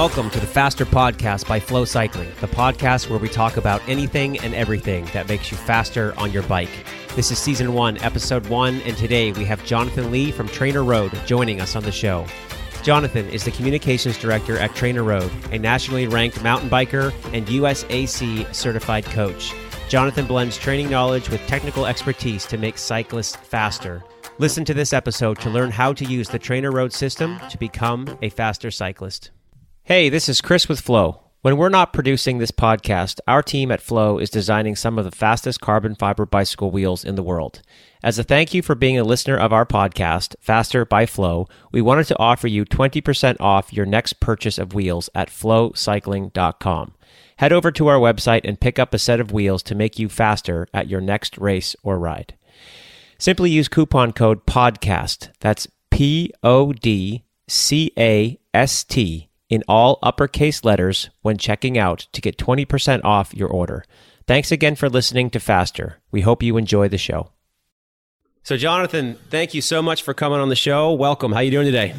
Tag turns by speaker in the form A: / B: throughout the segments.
A: Welcome to the Faster Podcast by FLO Cycling, the podcast where we talk about anything and everything that makes you faster on your bike. This is season one, episode one, and today we have Jonathan Lee from Trainer Road joining us on the show. Jonathan is the communications director at Trainer Road, a nationally ranked mountain biker and USAC certified coach. Jonathan blends training knowledge with technical expertise to make cyclists faster. Listen to this episode to learn how to use the Trainer Road system to become a faster cyclist. Hey, this is Chris with FLO. When we're not producing this podcast, our team at FLO is designing some of the fastest carbon fiber bicycle wheels in the world. As a thank you for being a listener of our podcast, Faster by FLO, we wanted to offer you 20% off your next purchase of wheels at flocycling.com. Head over to our website and pick up a set of wheels to make you faster at your next race or ride. Simply use coupon code PODCAST. That's P O D C A S T in all uppercase letters when checking out to get 20% off your order. Thanks again for listening to Faster. We hope you enjoy the show. So Jonathan, thank you so much for coming on the show. Welcome. How you doing today?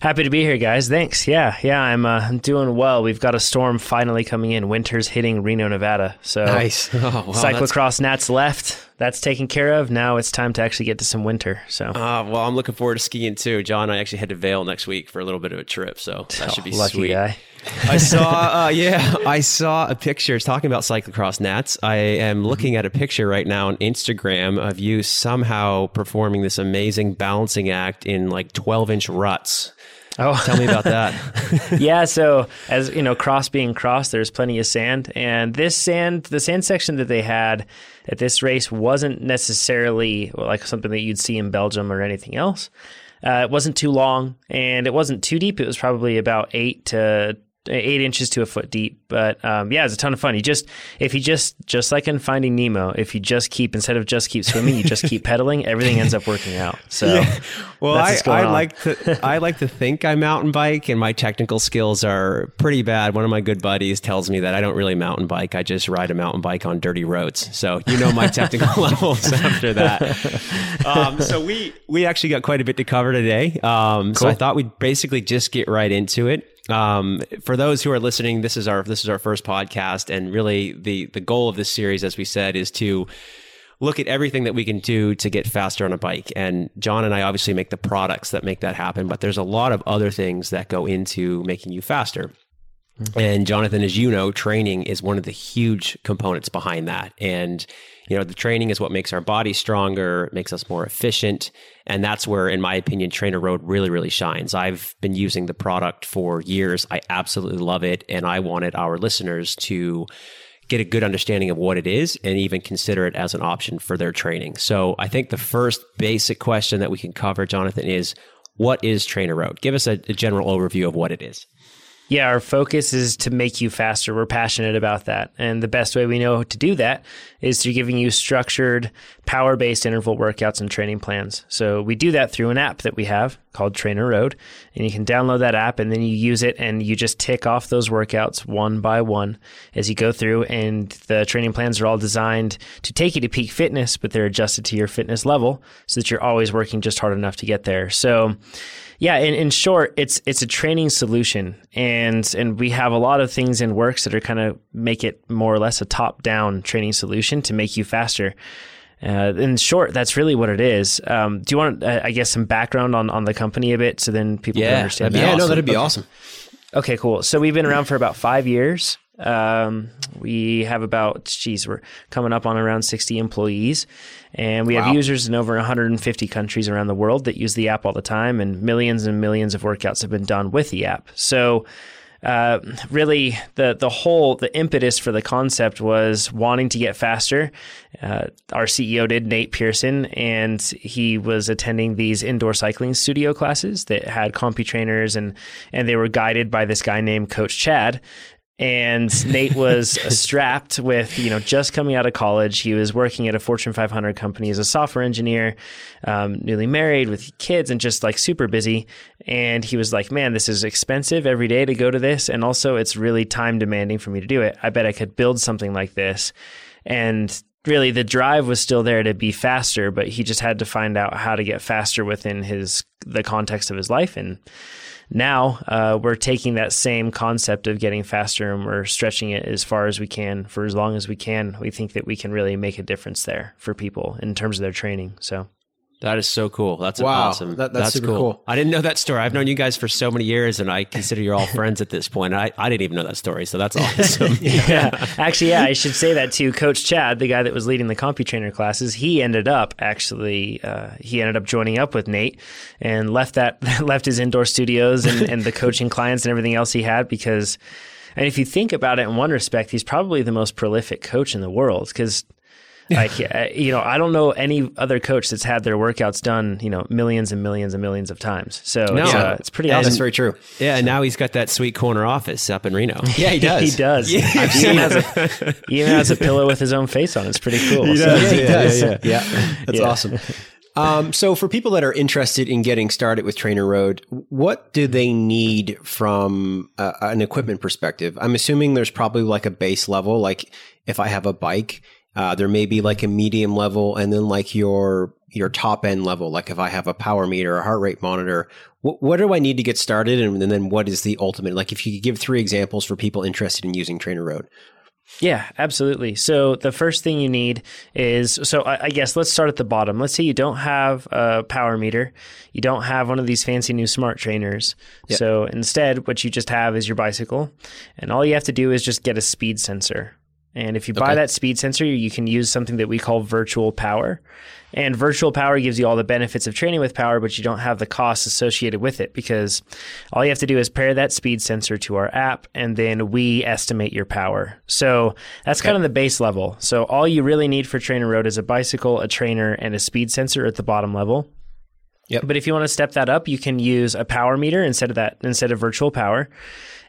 B: Happy to be here, guys. Thanks. Yeah, yeah, I'm, uh, I'm doing well. We've got a storm finally coming in. Winter's hitting Reno, Nevada. So
A: nice. Oh, wow,
B: cyclocross Nats left. That's taken care of. Now it's time to actually get to some winter. So, uh,
A: well, I'm looking forward to skiing too. John, I actually head to Vail next week for a little bit of a trip, so that should be
B: oh, lucky
A: sweet.
B: Guy.
A: I saw, uh, yeah, I saw a picture. It's talking about cyclocross Nats. I am looking at a picture right now on Instagram of you somehow performing this amazing balancing act in like 12 inch ruts. Oh, tell me about that.
B: yeah, so as you know, cross being cross, there's plenty of sand, and this sand, the sand section that they had at this race wasn't necessarily like something that you'd see in Belgium or anything else. Uh, it wasn't too long, and it wasn't too deep. It was probably about eight to eight inches to a foot deep. But um, yeah, it's a ton of fun. You just if you just just like in Finding Nemo, if you just keep instead of just keep swimming, you just keep pedaling, everything ends up working out. So yeah.
A: well, I, I like to I like to think I mountain bike, and my technical skills are pretty bad. One of my good buddies tells me that I don't really mountain bike. I just ride a mountain bike on dirty roads. So you know my technical levels after that. Um, so we we actually got quite a bit to cover today. Um, cool. So I thought we'd basically just get right into it. Um, for those who are listening, this is our this is our first podcast, and really the the goal of this series, as we said, is to look at everything that we can do to get faster on a bike. And John and I obviously make the products that make that happen, but there's a lot of other things that go into making you faster. Mm-hmm. And Jonathan, as you know, training is one of the huge components behind that. And you know, the training is what makes our body stronger, makes us more efficient. And that's where, in my opinion, Trainer Road really, really shines. I've been using the product for years. I absolutely love it. And I wanted our listeners to get a good understanding of what it is and even consider it as an option for their training. So I think the first basic question that we can cover, Jonathan, is what is Trainer Road? Give us a, a general overview of what it is.
B: Yeah, our focus is to make you faster. We're passionate about that. And the best way we know to do that is through giving you structured, power based interval workouts and training plans. So we do that through an app that we have called Trainer Road. And you can download that app and then you use it and you just tick off those workouts one by one as you go through. And the training plans are all designed to take you to peak fitness, but they're adjusted to your fitness level so that you're always working just hard enough to get there. So, yeah, in, in short, it's it's a training solution, and and we have a lot of things in works that are kind of make it more or less a top down training solution to make you faster. Uh, in short, that's really what it is. Um, do you want, uh, I guess, some background on, on the company a bit so then people
A: yeah,
B: can understand?
A: Yeah,
B: awesome.
A: no, that'd be
B: okay.
A: awesome.
B: Okay, cool. So we've been around for about five years. Um, we have about, geez, we're coming up on around 60 employees, and we wow. have users in over 150 countries around the world that use the app all the time, and millions and millions of workouts have been done with the app. So, uh, really, the the whole the impetus for the concept was wanting to get faster. Uh, our CEO did Nate Pearson, and he was attending these indoor cycling studio classes that had CompuTrainers, and and they were guided by this guy named Coach Chad and Nate was strapped with, you know, just coming out of college. He was working at a Fortune 500 company as a software engineer, um, newly married with kids and just like super busy. And he was like, man, this is expensive every day to go to this. And also, it's really time demanding for me to do it. I bet I could build something like this. And really, the drive was still there to be faster, but he just had to find out how to get faster within his, the context of his life. And, now uh, we're taking that same concept of getting faster and we're stretching it as far as we can for as long as we can. We think that we can really make a difference there for people in terms of their training. So
A: that is so cool. That's
C: wow.
A: awesome.
C: That, that's, that's super cool. cool.
A: I didn't know that story. I've known you guys for so many years, and I consider you're all friends at this point. I, I didn't even know that story, so that's awesome.
B: yeah. Actually, yeah, I should say that too. Coach Chad, the guy that was leading the CompuTrainer classes, he ended up actually uh, he ended up joining up with Nate and left that left his indoor studios and, and the coaching clients and everything else he had because. And if you think about it in one respect, he's probably the most prolific coach in the world because like, you know, I don't know any other coach that's had their workouts done, you know, millions and millions and millions of times. So no. it's, uh, it's pretty
C: awesome.
B: That's
C: very true.
A: Yeah. And now he's got that sweet corner office up in Reno.
C: Yeah, he does.
B: he does. Yeah. he, even has a, he even has a pillow with his own face on. It's pretty cool.
C: He does. So, yeah, he does. Yeah, yeah. yeah. That's awesome. Um, so, for people that are interested in getting started with Trainer Road, what do they need from uh, an equipment perspective? I'm assuming there's probably like a base level. Like if I have a bike, uh, there may be like a medium level and then like your your top end level. Like if I have a power meter, a heart rate monitor, what, what do I need to get started? And, and then what is the ultimate? Like if you could give three examples for people interested in using Trainer Road.
B: Yeah, absolutely. So the first thing you need is so I, I, guess let's start at the bottom. Let's say you don't have a power meter, you don't have one of these fancy new smart trainers. Yep. So instead, what you just have is your bicycle, and all you have to do is just get a speed sensor. And if you buy okay. that speed sensor, you can use something that we call virtual power. And virtual power gives you all the benefits of training with power, but you don't have the costs associated with it because all you have to do is pair that speed sensor to our app and then we estimate your power. So that's okay. kind of the base level. So all you really need for Trainer Road is a bicycle, a trainer, and a speed sensor at the bottom level. Yep. But if you want to step that up, you can use a power meter instead of that instead of virtual power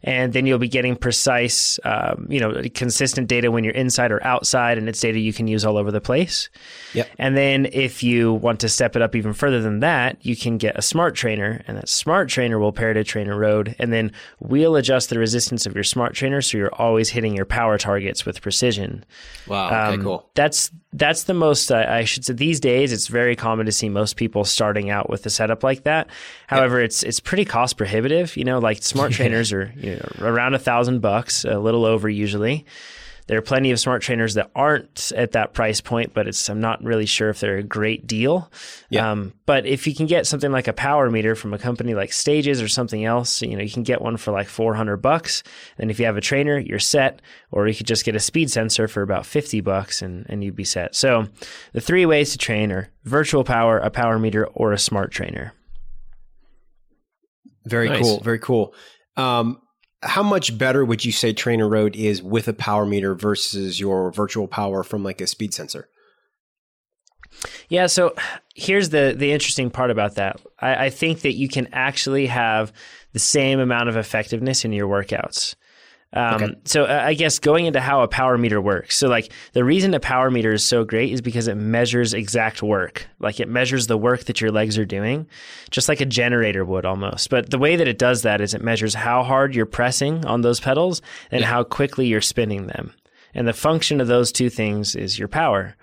B: and then you'll be getting precise, um, you know, consistent data when you're inside or outside, and it's data you can use all over the place.
C: Yep.
B: And then if you want to step it up even further than that, you can get a smart trainer, and that smart trainer will pair to Trainer Road, and then we'll adjust the resistance of your smart trainer so you're always hitting your power targets with precision.
C: Wow. Okay. Um, cool.
B: That's that's the most uh, I should say these days. It's very common to see most people starting out with a setup like that. However, yep. it's it's pretty cost prohibitive. You know, like smart trainers are you know, around a thousand bucks, a little over usually. There are plenty of smart trainers that aren't at that price point, but it's I'm not really sure if they're a great deal. Yeah. Um, but if you can get something like a power meter from a company like Stages or something else, you know, you can get one for like 400 bucks. And if you have a trainer, you're set. Or you could just get a speed sensor for about 50 bucks and, and you'd be set. So the three ways to train are virtual power, a power meter, or a smart trainer.
C: Very nice. cool. Very cool. Um, how much better would you say Trainer Road is with a power meter versus your virtual power from like a speed sensor?
B: Yeah, so here's the the interesting part about that. I, I think that you can actually have the same amount of effectiveness in your workouts. Um, okay. So uh, I guess going into how a power meter works. So like the reason a power meter is so great is because it measures exact work. Like it measures the work that your legs are doing, just like a generator would almost. But the way that it does that is it measures how hard you're pressing on those pedals and yeah. how quickly you're spinning them. And the function of those two things is your power.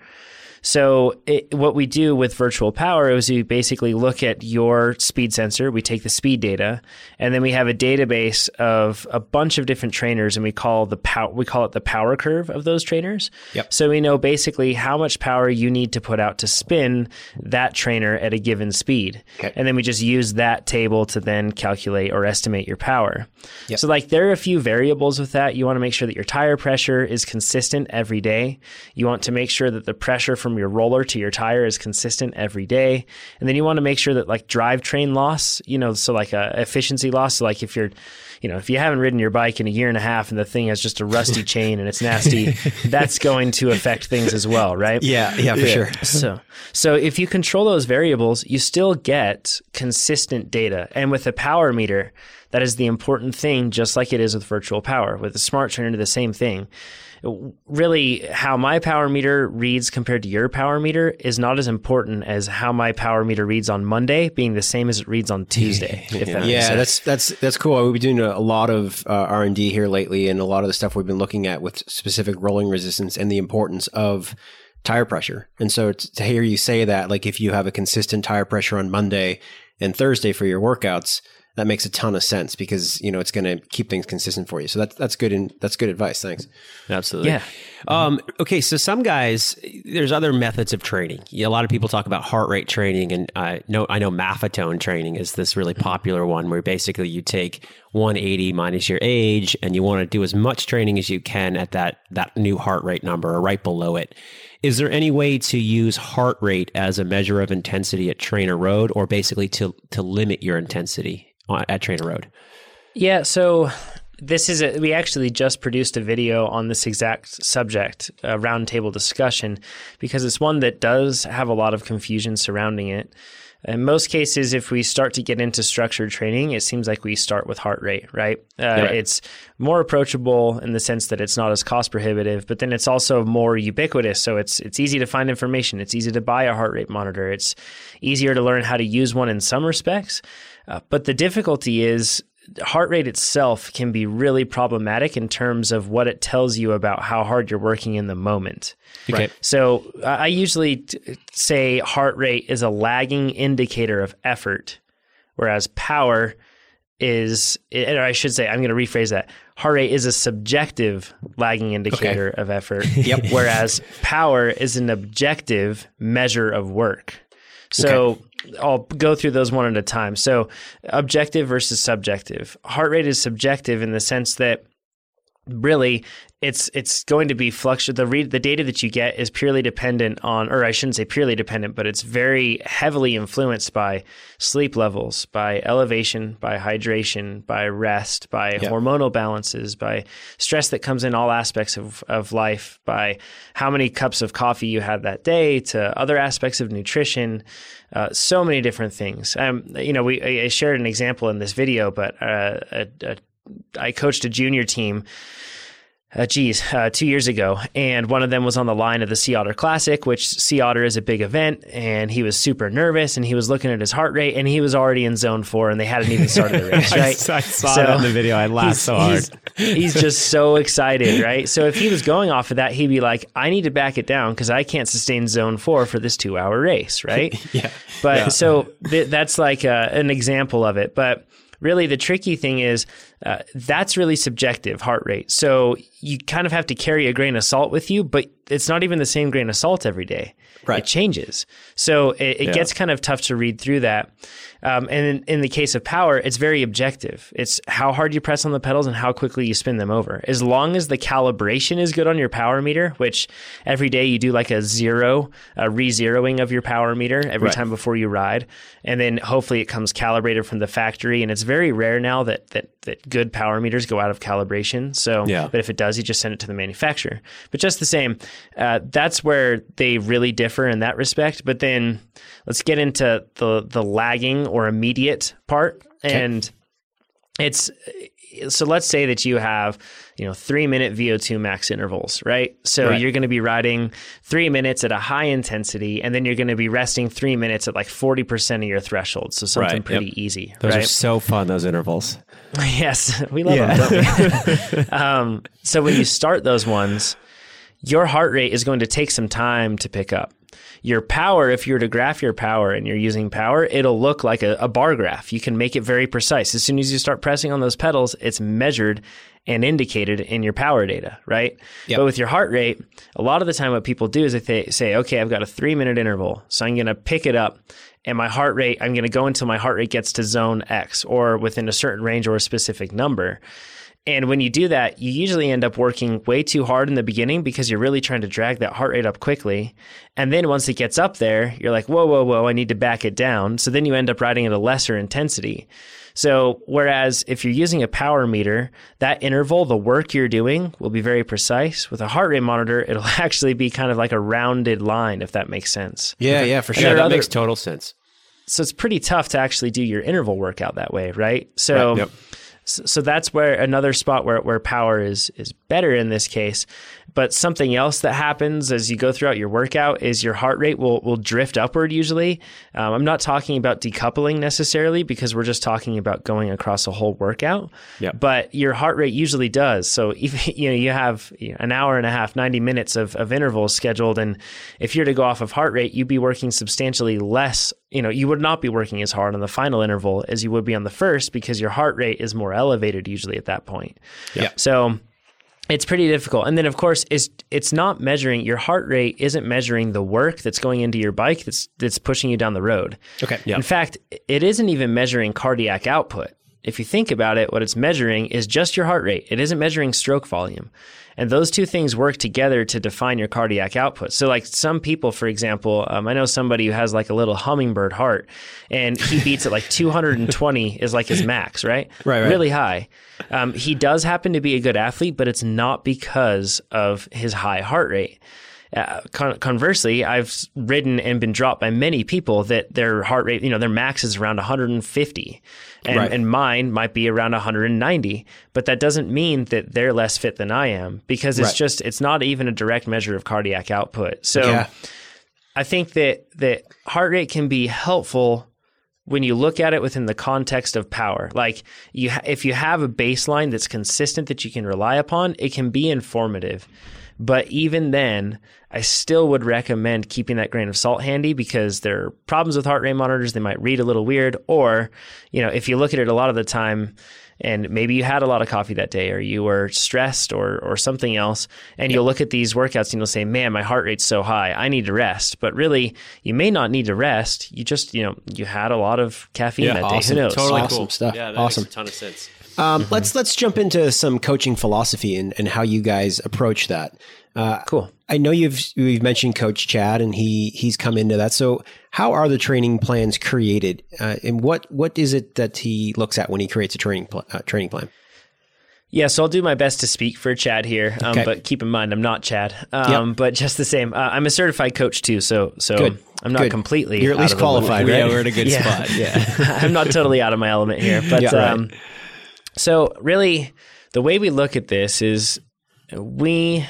B: So it, what we do with virtual power is we basically look at your speed sensor. We take the speed data, and then we have a database of a bunch of different trainers, and we call the pow- we call it the power curve of those trainers.
C: Yep.
B: So we know basically how much power you need to put out to spin that trainer at a given speed, okay. and then we just use that table to then calculate or estimate your power. Yep. So like there are a few variables with that. You want to make sure that your tire pressure is consistent every day. You want to make sure that the pressure from your roller to your tire is consistent every day. And then you want to make sure that like drivetrain loss, you know, so like a efficiency loss. So like if you're, you know, if you haven't ridden your bike in a year and a half and the thing has just a rusty chain and it's nasty, that's going to affect things as well, right?
C: Yeah, yeah, for yeah. sure.
B: so, so if you control those variables, you still get consistent data. And with a power meter, that is the important thing, just like it is with virtual power. With a smart trainer, the same thing really how my power meter reads compared to your power meter is not as important as how my power meter reads on Monday being the same as it reads on Tuesday.
C: yeah, that yeah that's that's that's cool. We've been doing a, lot of uh, R and D here lately, and a lot of the stuff we've been looking at with specific rolling resistance and the importance of tire pressure. And so to hear you say that, like if you have a consistent tire pressure on Monday and Thursday for your workouts, that makes a ton of sense because you know it's going to keep things consistent for you. So that's that's good and that's good advice. Thanks.
A: Absolutely. Yeah. Um, okay, so some guys, there's other methods of training. A lot of people talk about heart rate training, and I know I know Maffetone training is this really popular one where basically you take 180 minus your age, and you want to do as much training as you can at that that new heart rate number or right below it. Is there any way to use heart rate as a measure of intensity at Trainer Road, or basically to to limit your intensity at Trainer Road?
B: Yeah, so this is a, we actually just produced a video on this exact subject, a roundtable discussion, because it's one that does have a lot of confusion surrounding it. In most cases, if we start to get into structured training, it seems like we start with heart rate, right? Uh, right? It's more approachable in the sense that it's not as cost prohibitive, but then it's also more ubiquitous. So it's it's easy to find information. It's easy to buy a heart rate monitor. It's easier to learn how to use one in some respects. Uh, but the difficulty is heart rate itself can be really problematic in terms of what it tells you about how hard you're working in the moment.
A: Okay. Right.
B: So I usually say heart rate is a lagging indicator of effort, whereas power is, or I should say, I'm going to rephrase that. Heart rate is a subjective lagging indicator okay. of effort.
C: yep.
B: Whereas power is an objective measure of work. So okay. I'll go through those one at a time. So, objective versus subjective. Heart rate is subjective in the sense that really it's it's going to be fluctuate the read the data that you get is purely dependent on or I shouldn't say purely dependent but it's very heavily influenced by sleep levels by elevation by hydration by rest by yeah. hormonal balances by stress that comes in all aspects of, of life by how many cups of coffee you had that day to other aspects of nutrition uh, so many different things um, you know we I shared an example in this video but uh, a, a, I coached a junior team uh, geez, uh, two years ago, and one of them was on the line of the Sea Otter Classic, which Sea Otter is a big event, and he was super nervous, and he was looking at his heart rate, and he was already in zone four, and they hadn't even started the race, right?
A: I, I saw so in the video. I laughed so hard.
B: He's, he's just so excited, right? So if he was going off of that, he'd be like, "I need to back it down because I can't sustain zone four for this two-hour race, right?"
C: yeah.
B: But
C: yeah.
B: so th- that's like uh, an example of it, but really the tricky thing is uh, that's really subjective heart rate. So you kind of have to carry a grain of salt with you, but it's not even the same grain of salt every day.
C: Right.
B: It changes. So it, it yeah. gets kind of tough to read through that. Um, and in, in, the case of power, it's very objective. It's how hard you press on the pedals and how quickly you spin them over. As long as the calibration is good on your power meter, which every day you do like a zero, a re-zeroing of your power meter every right. time before you ride, and then hopefully it comes calibrated from the factory. And it's very rare now that that that good power meters go out of calibration. So,
C: yeah.
B: but if it does, you just send it to the manufacturer. But just the same, uh, that's where they really differ in that respect. But then let's get into the the lagging or immediate part, okay. and it's so let's say that you have you know three minute vo2 max intervals right so right. you're going to be riding three minutes at a high intensity and then you're going to be resting three minutes at like 40% of your threshold so something right. pretty yep. easy
A: those
B: right?
A: are so fun those intervals
B: yes we love yeah. them um, so when you start those ones your heart rate is going to take some time to pick up your power, if you were to graph your power and you're using power, it'll look like a, a, bar graph. You can make it very precise. As soon as you start pressing on those pedals, it's measured and indicated in your power data, right? Yep. But with your heart rate, a lot of the time what people do is they say, okay, I've got a three minute interval. So I'm going to pick it up and my heart rate, I'm going to go until my heart rate gets to zone X or within a certain range or a specific number. And when you do that, you usually end up working way too hard in the beginning because you're really trying to drag that heart rate up quickly. And then once it gets up there, you're like, whoa, whoa, whoa, I need to back it down. So then you end up riding at a lesser intensity. So, whereas if you're using a power meter, that interval, the work you're doing will be very precise. With a heart rate monitor, it'll actually be kind of like a rounded line, if that makes sense.
C: Yeah, yeah, for sure. That other, makes total sense.
B: So, it's pretty tough to actually do your interval workout that way, right? So, right, yep. So, that's where another spot where, where power is is better in this case. But something else that happens as you go throughout your workout is your heart rate will will drift upward. Usually, um, I'm not talking about decoupling necessarily because we're just talking about going across a whole workout.
C: Yeah.
B: But your heart rate usually does. So if you know you have an hour and a half, 90 minutes of, of intervals scheduled, and if you're to go off of heart rate, you'd be working substantially less you know, you would not be working as hard on the final interval as you would be on the first because your heart rate is more elevated usually at that point.
C: Yeah.
B: So it's pretty difficult. And then of course it's it's not measuring your heart rate isn't measuring the work that's going into your bike that's that's pushing you down the road.
C: Okay.
B: In fact, it isn't even measuring cardiac output. If you think about it, what it's measuring is just your heart rate. It isn't measuring stroke volume. And those two things work together to define your cardiac output. So, like some people, for example, um, I know somebody who has like a little hummingbird heart and he beats at like 220 is like his max, right?
C: Right, right.
B: Really high. Um, he does happen to be a good athlete, but it's not because of his high heart rate. Uh, con- conversely, I've ridden and been dropped by many people that their heart rate, you know, their max is around 150, and,
C: Right.
B: and mine might be around 190. But that doesn't mean that they're less fit than I am because it's
C: Right.
B: just it's not even a direct measure of cardiac output. So
C: Yeah.
B: I think that that heart rate can be helpful when you look at it within the context of power. Like you, ha- if you have a baseline that's consistent that you can rely upon, it can be informative. But even then, I still would recommend keeping that grain of salt handy because there are problems with heart rate monitors. They might read a little weird, or you know, if you look at it a lot of the time, and maybe you had a lot of coffee that day or you were stressed or or something else and you'll look at these workouts and you'll say man my heart rate's so high i need to rest but really you may not need to rest you just you know you had a lot of caffeine
A: Yeah,
B: that
C: awesome.
B: day who knows
A: Totally
C: Awesome
A: cool
C: stuff.
A: Yeah, that
C: Awesome.
A: makes a ton of sense.
C: Um, Let's let's jump into some coaching philosophy and, and how you guys approach that. Uh,
B: cool
C: I know you've you've mentioned Coach Chad, and he he's come into that. So, how are the training plans created, uh, and what what is it that he looks at when he creates a training pl- uh, training plan?
B: Yeah, so I'll do my best to speak for Chad here, um,
C: Okay.
B: but keep in mind I'm not Chad. Um, But just the same, uh, I'm a certified coach too, so so
C: Good.
B: I'm not
C: Good.
B: completely.
C: You're at
B: out
C: least
B: of the loop.
C: qualified,
A: Yeah,
C: right?
A: we're in a good
B: Yeah.
A: spot. Yeah.
B: I'm not totally out of my element here, but
C: Yeah, right.
B: um, so really, the way we look at this is we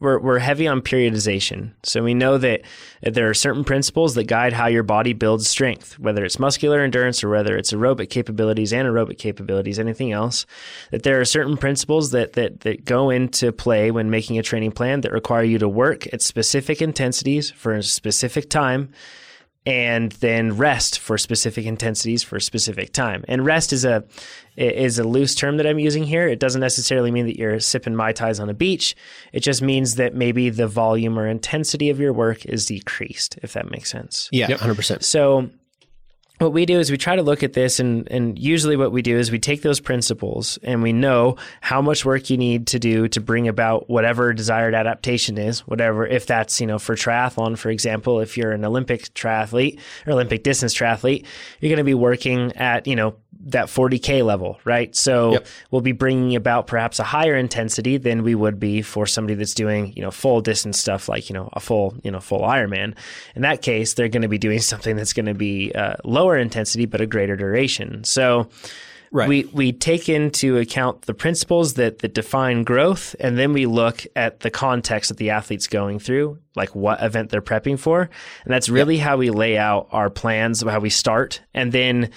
B: we're, we're heavy on periodization. So we know that there are certain principles that guide how your body builds strength, whether it's muscular endurance or whether it's aerobic capabilities, anaerobic capabilities, anything else. That there are certain principles that that that go into play when making a training plan that require you to work at specific intensities for a specific time and then rest for specific intensities for a specific time. And rest is a is a loose term that I'm using here. It doesn't necessarily mean that you're sipping mai tais on a beach. It just means that maybe the volume or intensity of your work is decreased, if that makes sense.
C: Yeah, hundred percent.
B: So what we do is we try to look at this and, and usually what we do is we take those principles and we know how much work you need to do to bring about whatever desired adaptation is, whatever, if that's, you know, for triathlon, for example, if you're an Olympic triathlete or Olympic distance triathlete, you're going to be working at, you know, that 40K level, right? So
C: Yep.
B: we'll be bringing about perhaps a higher intensity than we would be for somebody that's doing, you know, full distance stuff like, you know, a full, you know, full Ironman. In that case, they're going to be doing something that's going to be uh, lower intensity but a greater duration. So
C: Right.
B: we we take into account the principles that that define growth, and then we look at the context that the athlete's going through, like what event they're prepping for, and that's really how we lay out our plans, how we start, and then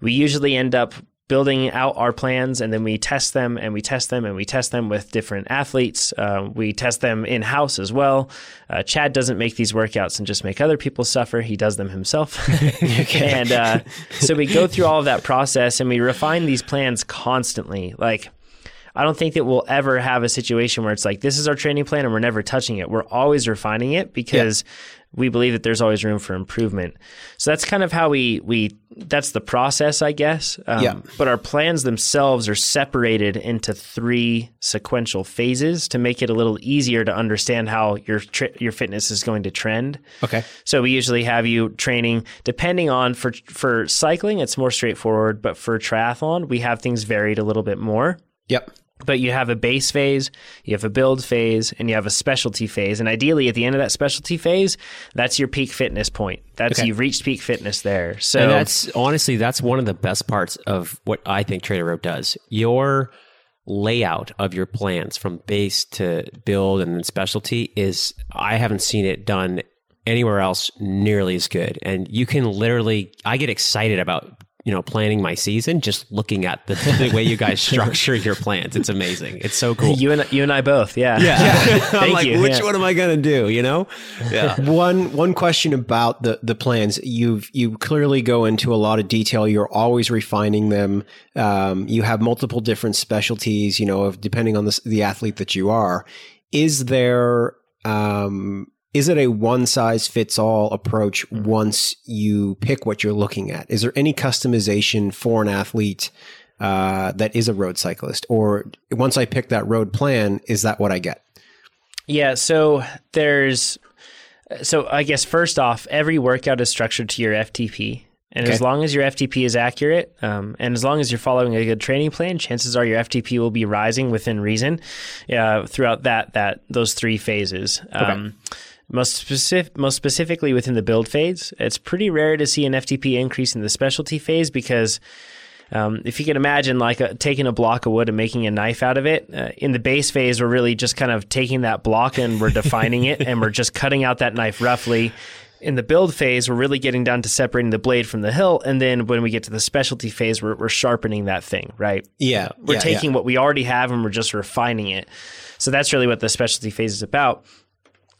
B: we usually end up building out our plans and then we test them and we test them and we test them with different athletes. Uh, we test them in house as well. Uh, Chad doesn't make these workouts and just make other people suffer. He does them himself. and uh, so we go through all of that process and we refine these plans constantly. Like, I don't think that we'll ever have a situation where it's like, this is our training plan and we're never touching it. We're always refining it because we believe that there's always room for improvement. So that's kind of how we, we, that's the process, I guess. Um,
C: Yeah.
B: But our plans themselves are separated into three sequential phases to make it a little easier to understand how your, tri- your fitness is going to trend.
C: Okay.
B: So we usually have you training depending on for for cycling it's more straightforward, but for triathlon we have things varied a little bit more.
C: Yep.
B: But you have a base phase, you have a build phase, and you have a specialty phase. And ideally, at the end of that specialty phase, that's your peak fitness point. That's
C: Okay.
B: you've reached peak fitness there. So
A: And that's honestly, that's one of the best parts of what I think Trainer Road does. Your layout of your plans from base to build and then specialty is, I haven't seen it done anywhere else nearly as good. And you can literally, I get excited about you know, planning my season, just looking at the, the way you guys structure your plans. It's amazing. It's so cool.
B: You and you and I both. Yeah.
A: Yeah. yeah. I'm like,
B: you.
A: which
B: yeah.
A: one am I going to do? You know?
C: Yeah. one, one question about the, the plans. You've, you clearly go into a lot of detail. You're always refining them. Um, you have multiple different specialties, you know, of depending on the, the athlete that you are. Is there, um, is it a one size fits all approach once you pick what you're looking at? Is there any customization for an athlete uh, that is a road cyclist? Or once I pick that road plan, is that what I get?
B: Yeah. So there's, so I guess first off, every workout is structured to your FTP. And okay. as long as your FTP is accurate, um, and as long as you're following a good training plan, chances are your FTP will be rising within reason uh, throughout that that those three phases. Okay. Most specific, most specifically within the build phase, it's pretty rare to see an FTP increase in the specialty phase because um, if you can imagine like a, taking a block of wood and making a knife out of it, uh, in the base phase, we're really just kind of taking that block and we're defining it and we're just cutting out that knife roughly. In the build phase, we're really getting down to separating the blade from the hilt. And then when we get to the specialty phase, we're, we're sharpening that thing, right?
C: Yeah.
B: We're
C: yeah,
B: taking
C: yeah.
B: what we already have and we're just refining it. So that's really what the specialty phase is about.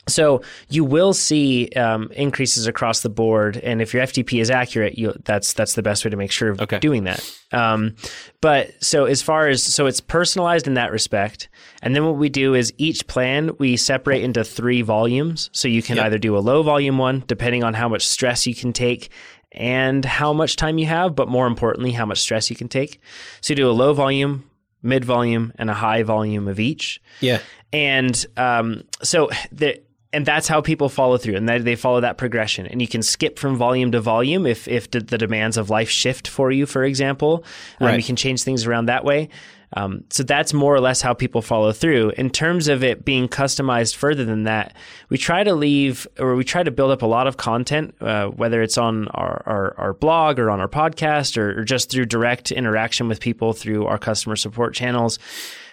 B: So you will see um, increases across the board, and if your FTP is accurate, you, that's that's the best way to make sure of
A: okay.
B: doing that. Um, but so as far as so it's personalized in that respect, and then what we do is each plan we separate into three volumes. So you can yep. either do a low volume one, depending on how much stress you can take and how much time you have, but more importantly, how much stress you can take. So you do a low volume, mid volume, and a high volume of each.
C: Yeah,
B: and um, so the and that's how people follow through and they follow that progression. And you can skip from volume to volume if if the demands of life shift for you for example. Um, right. you can change things around that way. Um, so that's more or less how people follow through. In terms of it being customized further than that we try to leave or we try to build up a lot of content uh, whether it's on our, our, our, blog or on our podcast or, or just through direct interaction with people through our customer support channels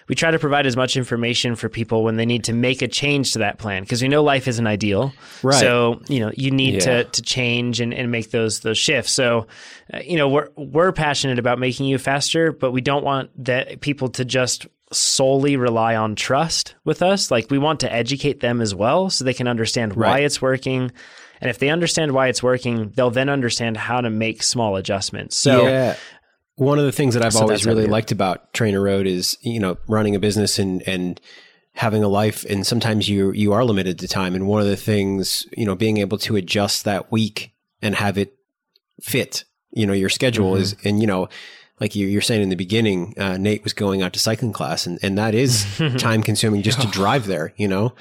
B: we try to provide as much information for people when they need to make a change to that plan because we know life isn't ideal.
C: Right.
B: So you know you need yeah. to to change and, and make those those shifts. So uh, you know we're we're passionate about making you faster, but we don't want that people to just solely rely on trust with us. Like we want to educate them as well so they can understand why right. it's working. And if they understand why it's working, they'll then understand how to make small adjustments. So
C: yeah. One of the things that I've so always really liked about Trainer Road is, you know, running a business and, and having a life and sometimes you you are limited to time and one of the things, you know, being able to adjust that week and have it fit, you know, your schedule mm-hmm. is and you know, like you, are saying in the beginning, uh, Nate was going out to cycling class, and, and that is time consuming just to drive there. You know,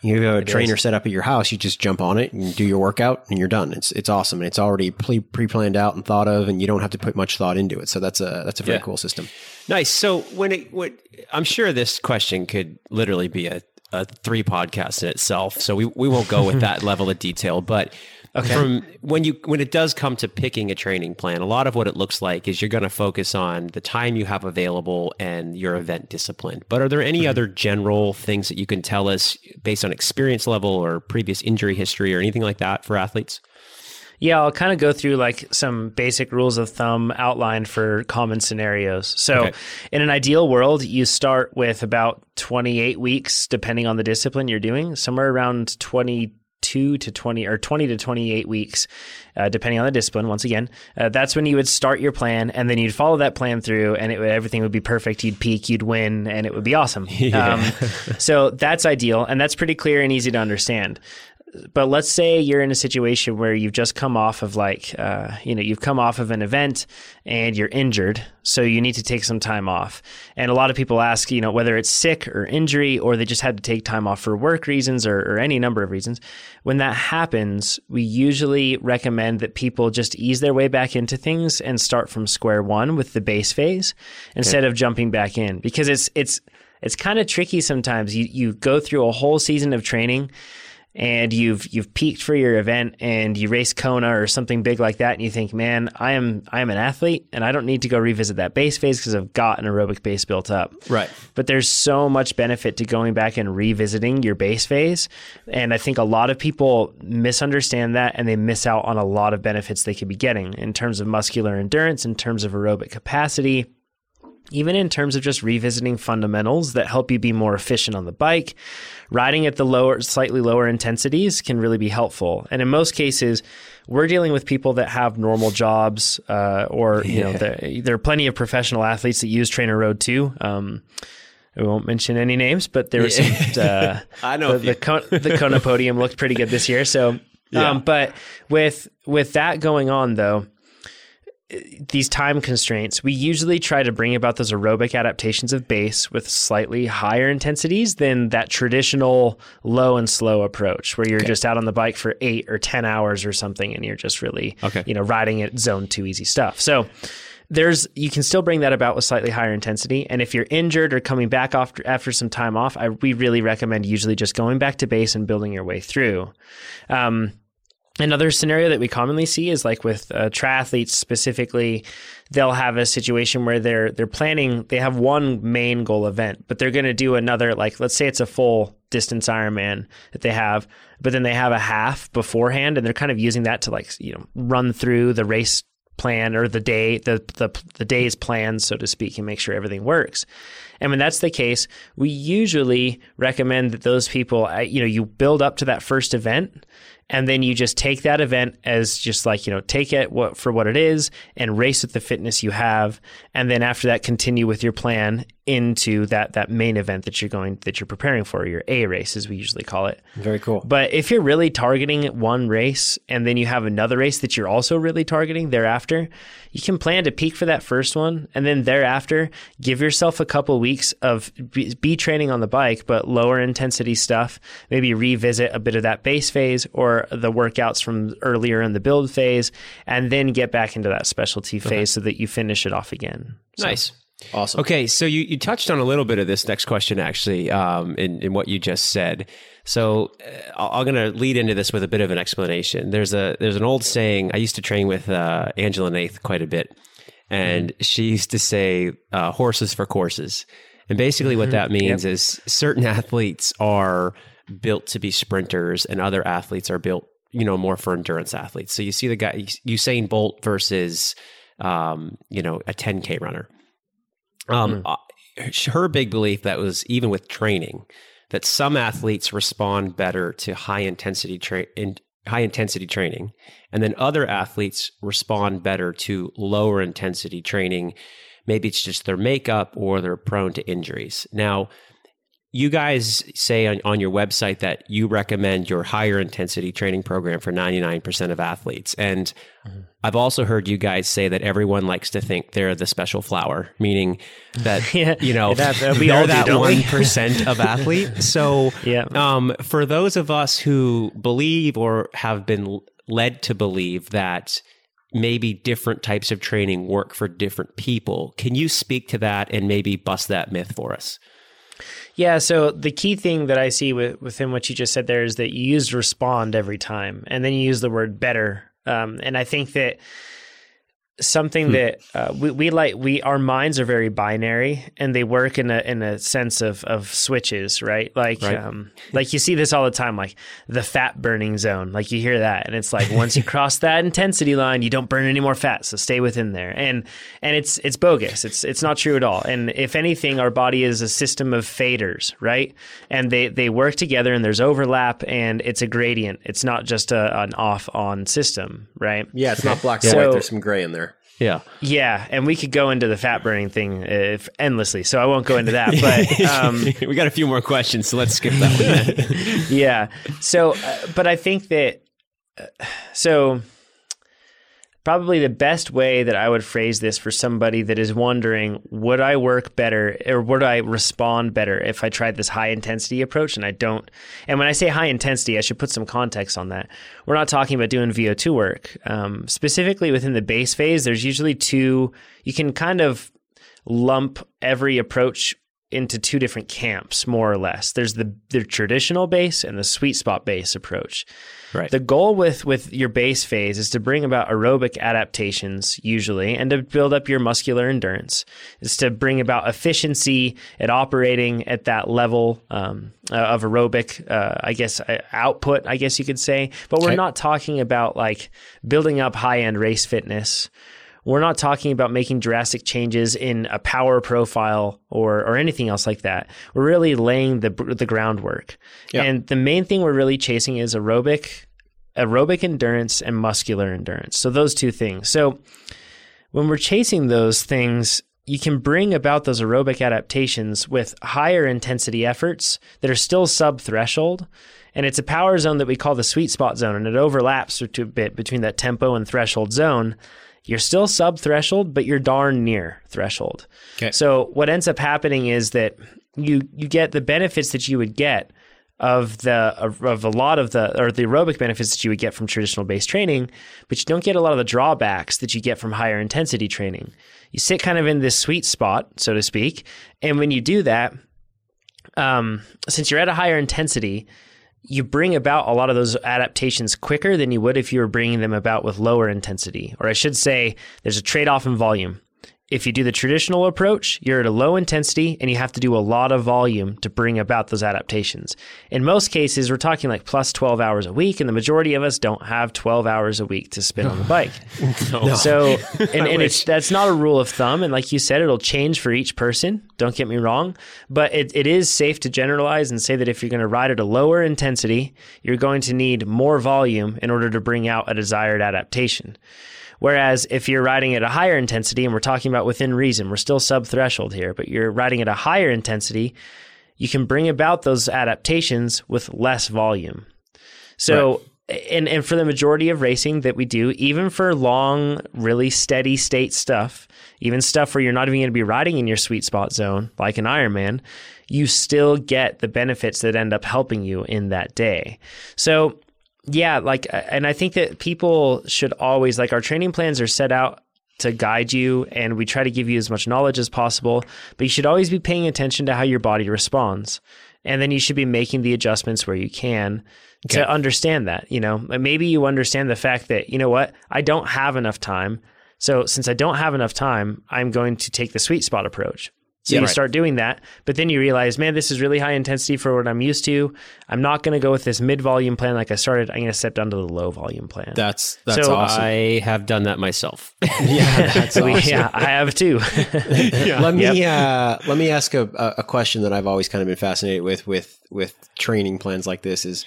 C: you have a it trainer is. set up at your house. You just jump on it and do your workout, and you're done. It's it's awesome, and it's already pre planned out and thought of, and you don't have to put much thought into it. So that's a that's a very yeah. cool system.
A: Nice. So when it when, I'm sure this question could literally be a, a three podcast in itself. So we we won't go with that level of detail, but Okay. From when you when it does come to picking a training plan, a lot of what it looks like is you're going to focus on the time you have available and your event discipline. But are there any mm-hmm. other general things that you can tell us based on experience level or previous injury history or anything like that for athletes?
B: Yeah, I'll kind of go through like some basic rules of thumb outlined for common scenarios. So, okay. in an ideal world, you start with about 28 weeks, depending on the discipline you're doing, somewhere around 20 22 to 20 or 20 to 28 weeks, uh, depending on the discipline. Once again, uh, that's when you would start your plan and then you'd follow that plan through and it would, everything would be perfect. You'd peak, you'd win, and it would be awesome. Yeah. Um, so that's ideal. And that's pretty clear and easy to understand but let's say you're in a situation where you've just come off of like uh, you know you've come off of an event and you're injured so you need to take some time off. And a lot of people ask you know whether it's sick or injury or they just had to take time off for work reasons or, or any number of reasons. When that happens we usually recommend that people just ease their way back into things and start from square one with the base phase instead okay. of jumping back in. Because it's it's it's kind of tricky sometimes. You you go through a whole season of training and you've you've peaked for your event and you race Kona or something big like that and you think, man, I am I am an athlete and I don't need to go revisit that base phase because I've got an aerobic base built up.
A: Right.
B: But there's so much benefit to going back and revisiting your base phase. And I think a lot of people misunderstand that and they miss out on a lot of benefits they could be getting in terms of muscular endurance, in terms of aerobic capacity even in terms of just revisiting fundamentals that help you be more efficient on the bike. Riding at the lower, slightly lower intensities can really be helpful. And in most cases, we're dealing with people that have normal jobs, uh, or you know, the, there are plenty of professional athletes that use TrainerRoad too. Um, I won't mention any names, but there was yeah. some. Uh,
A: I know
B: the, the, the Kona podium looked pretty good this year. So, yeah. um, but with with that going on, though, these time constraints, we usually try to bring about those aerobic adaptations of base with slightly higher intensities than that traditional low and slow approach where you're okay. just out on the bike for eight or 10 hours or something and you're just really, okay. you know, riding at zone two easy stuff. So there's, you can still bring that about with slightly higher intensity. And if you're injured or coming back after, after some time off, I, we really recommend usually just going back to base and building your way through. Um, Another scenario that we commonly see is like with uh, triathletes specifically, they'll have a situation where they're they're planning. They have one main goal event, but they're going to do another. Like let's say it's a full distance Ironman that they have, but then they have a half beforehand, and they're kind of using that to like you know run through the race plan or the day the the the day's plan, so to speak, and make sure everything works. And when that's the case, we usually recommend that those people, uh, you know, you build up to that first event and then you just take that event as just like you know take it what, for what it is and race with the fitness you have. And then after that continue with your plan into that that main event that you're going that you're preparing for your A race as we usually call it.
A: Very cool.
B: But if you're really targeting one race and then you have another race that you're also really targeting thereafter, you can plan to peak for that first one and then thereafter give yourself a couple weeks of be, be training on the bike but lower intensity stuff, maybe revisit a bit of that base phase or the workouts from earlier in the build phase and then get back into that specialty phase okay. so that you finish it off again.
A: So. Nice. Awesome. Okay, so you, you touched on a little bit of this next question actually um, in, in what you just said. So uh, I'm going to lead into this with a bit of an explanation. There's a there's an old saying. I used to train with uh, Angela Naeth quite a bit, and mm-hmm. she used to say uh, "horses for courses." And basically, mm-hmm. what that means yep. is certain athletes are built to be sprinters, and other athletes are built, you know, more for endurance athletes. So you see the guy Usain Bolt versus, um, you know, a 10k runner um, mm. Her big belief that was even with training that some athletes respond better to high intensity tra- in, high intensity training, and then other athletes respond better to lower intensity training. Maybe it's just their makeup or they're prone to injuries. Now, you guys say on, on your website that you recommend your higher intensity training program for 99% of athletes. And mm-hmm. I've also heard you guys say that everyone likes to think they're the special flower, meaning that, yeah, you know, that, we all that 1% of athletes. So yeah. um, for those of us who believe or have been led to believe that maybe different types of training work for different people, can you speak to that and maybe bust that myth for us?
B: Yeah, so the key thing that I see with, within what you just said there is that you used respond every time, and then you use the word better. Um, and I think that something hmm. that uh, we, we like we our minds are very binary and they work in a in a sense of of switches right? Like right. um like you see this all the time like the fat burning zone like you hear that and it's like once you cross that intensity line you don't burn any more fat so stay within there. And and it's it's bogus. It's it's not true at all. And if anything our body is a system of faders right? And they they work together and there's overlap and it's a gradient. It's not just a, an off on system right?
A: Yeah it's not black and so, white. There's some gray in there
B: yeah. Yeah. And we could go into the fat burning thing if, endlessly. So I won't go into that. But um,
A: we got a few more questions. So let's skip that
B: one. yeah. So, uh, but I think that, uh, so probably the best way that I would phrase this for somebody that is wondering, would I work better or would I respond better if I tried this high intensity approach and I don't? And when I say high intensity, I should put some context on that. We're not talking about doing VO2 work. Um, specifically within the base phase, there's usually two, you can kind of lump every approach into two different camps, more or less. There's the the traditional base and the sweet spot base approach.
A: Right.
B: The goal with with your base phase is to bring about aerobic adaptations usually and to build up your muscular endurance. Is to bring about efficiency at operating at that level um, uh, of aerobic, uh, I guess uh, output. I guess you could say. But we're okay. not talking about like building up high end race fitness we're not talking about making drastic changes in a power profile or or anything else like that. We're really laying the the groundwork. Yeah. And the main thing we're really chasing is aerobic aerobic endurance and muscular endurance. So those two things. So when we're chasing those things, you can bring about those aerobic adaptations with higher intensity efforts that are still sub threshold. And it's a power zone that we call the sweet spot zone, and it overlaps a bit between that tempo and threshold zone. You're still sub threshold, but you're darn near threshold. Okay. So what ends up happening is that you you get the benefits that you would get of the of, of, a lot of the or the aerobic benefits that you would get from traditional base training, but you don't get a lot of the drawbacks that you get from higher intensity training. You sit kind of in this sweet spot, so to speak, and when you do that, um, since you're at a higher intensity, you bring about a lot of those adaptations quicker than you would if you were bringing them about with lower intensity. Or I should say, there's a trade off in volume. If you do the traditional approach, you're at a low intensity and you have to do a lot of volume to bring about those adaptations. In most cases, we're talking like plus 12 hours a week, and the majority of us don't have 12 hours a week to spend on the bike. no. So, and, and it's, that's not a rule of thumb. And like you said, it'll change for each person. Don't get me wrong. But it, it is safe to generalize and say that if you're going to ride at a lower intensity, you're going to need more volume in order to bring out a desired adaptation. Whereas if you're riding at a higher intensity, and we're talking about within reason, we're still sub threshold here, but you're riding at a higher intensity, you can bring about those adaptations with less volume. So, right. and, and for the majority of racing that we do, even for long, really steady state stuff, even stuff where you're not even going to be riding in your sweet spot zone, like an Ironman, you still get the benefits that end up helping you in that day. So, yeah, like, uh, and I think that people should always, like, our training plans are set out to guide you and we try to give you as much knowledge as possible, but you should always be paying attention to how your body responds. And then you should be making the adjustments where you can okay. to understand that, you know, maybe you understand the fact that, you know what, I don't have enough time. So since I don't have enough time, I'm going to take the sweet spot approach. So yeah, you right. start doing that, but then you realize, man, this is really high intensity for what I'm used to. I'm not going to go with this mid volume plan like I started. I'm going to step down to the low volume plan.
C: That's that's so, awesome.
A: I have done that myself.
C: yeah, that's awesome.
B: yeah, I have too.
C: yeah. Let me yep. uh, let me ask a, a question that I've always kind of been fascinated with with with training plans like this is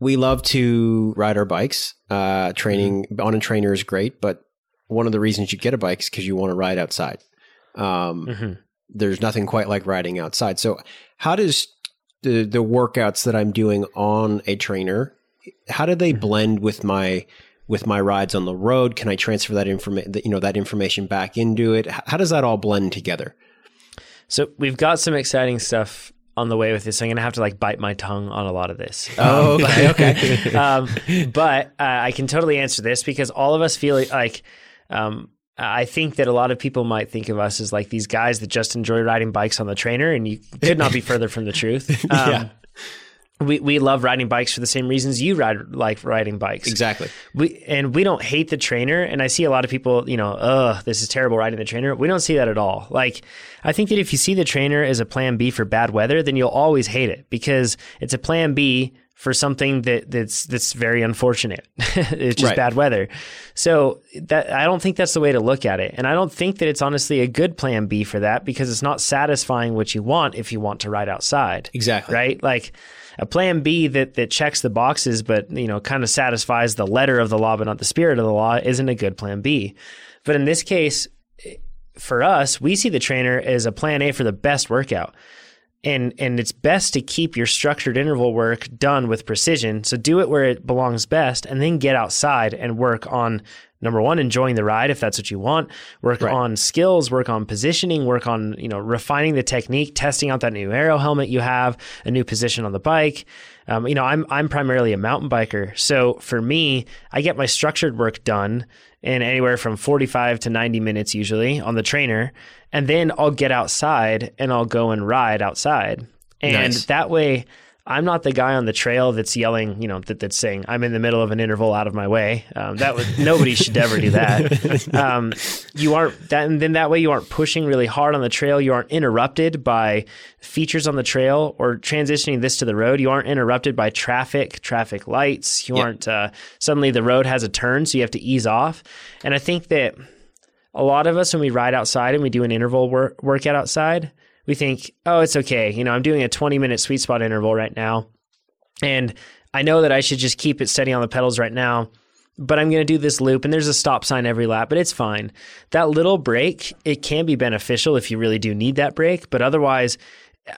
C: we love to ride our bikes. Uh, training mm-hmm. on a trainer is great, but one of the reasons you get a bike is because you want to ride outside. Um, mm-hmm. There's nothing quite like riding outside. So, how does the the workouts that I'm doing on a trainer, how do they mm-hmm. blend with my with my rides on the road? Can I transfer that information, you know, that information back into it? How does that all blend together?
B: So we've got some exciting stuff on the way with this. So I'm going to have to like bite my tongue on a lot of this.
C: Oh, okay, okay.
B: um, but uh, I can totally answer this because all of us feel like um, I think that a lot of people might think of us as like these guys that just enjoy riding bikes on the trainer, and you could not be further from the truth. Um, yeah. We, we love riding bikes for the same reasons you ride like riding bikes.
C: Exactly.
B: We and we don't hate the trainer. And I see a lot of people, you know, ugh, this is terrible riding the trainer. We don't see that at all. Like I think that if you see the trainer as a plan B for bad weather, then you'll always hate it because it's a plan B for something that that's that's very unfortunate. it's just right. bad weather. So that I don't think that's the way to look at it. And I don't think that it's honestly a good plan B for that because it's not satisfying what you want if you want to ride outside.
C: Exactly.
B: Right? Like a plan B that that checks the boxes but, you know, kind of satisfies the letter of the law but not the spirit of the law isn't a good plan B. But in this case, eh, for us, we see the trainer as a plan A for the best workout and and it's best to keep your structured interval work done with precision. So do it where it belongs best and then get outside and work on number one enjoying the ride if that's what you want. Work right. on skills work on positioning work on you know refining the technique testing out that new aero helmet you have a new position on the bike. Um, you know i'm i'm primarily a mountain biker. So for me i get my structured work done in anywhere from 45 to 90 minutes usually on the trainer. And then I'll get outside and I'll go and ride outside. And nice. that way, I'm not the guy on the trail that's yelling, you know, that, that's saying I'm in the middle of an interval out of my way. Um, that would nobody should ever do that. Um, you aren't that, and then that way you aren't pushing really hard on the trail. You aren't interrupted by features on the trail or transitioning this to the road. You aren't interrupted by traffic, traffic lights. You yep. aren't uh, suddenly the road has a turn, so you have to ease off. And I think that a lot of us when we ride outside and we do an interval work, workout outside we think, oh, it's okay. You know, I'm doing a 20 minute sweet spot interval right now. And I know that I should just keep it steady on the pedals right now, but I'm going to do this loop and there's a stop sign every lap, but it's fine. That little break, it can be beneficial if you really do need that break, but otherwise,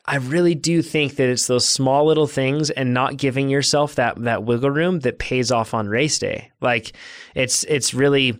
B: I really do think that it's those small little things and not giving yourself that that wiggle room that pays off on race day. Like it's it's really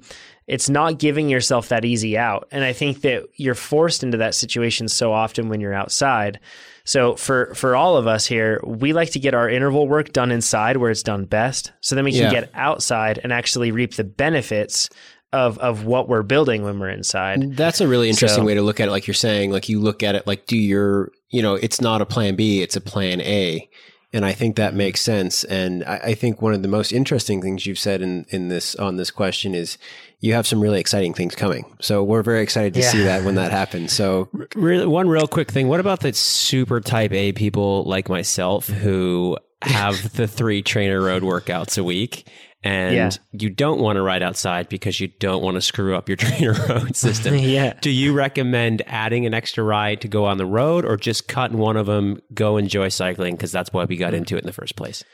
B: it's not giving yourself that easy out. And I think that you're forced into that situation so often when you're outside. So for for all of us here, we like to get our interval work done inside where it's done best. So then we can yeah. get outside and actually reap the benefits of of what we're building when we're inside.
C: That's a really interesting so, way to look at it like you're saying like you look at it like do your, you know, it's not a plan B, it's a plan A. And I think that makes sense. And I, I, think one of the most interesting things you've said in, in this on this question is you have some really exciting things coming. So we're very excited to yeah. see that when that happens. So
A: really, one real quick thing. What about the super type A people like myself who have the three Trainer Road workouts a week and yeah. you don't want to ride outside because you don't want to screw up your Trainer Road system.
B: yeah.
A: Do you recommend adding an extra ride to go on the road or just cutting one of them, go enjoy cycling because that's why we got into it in the first place?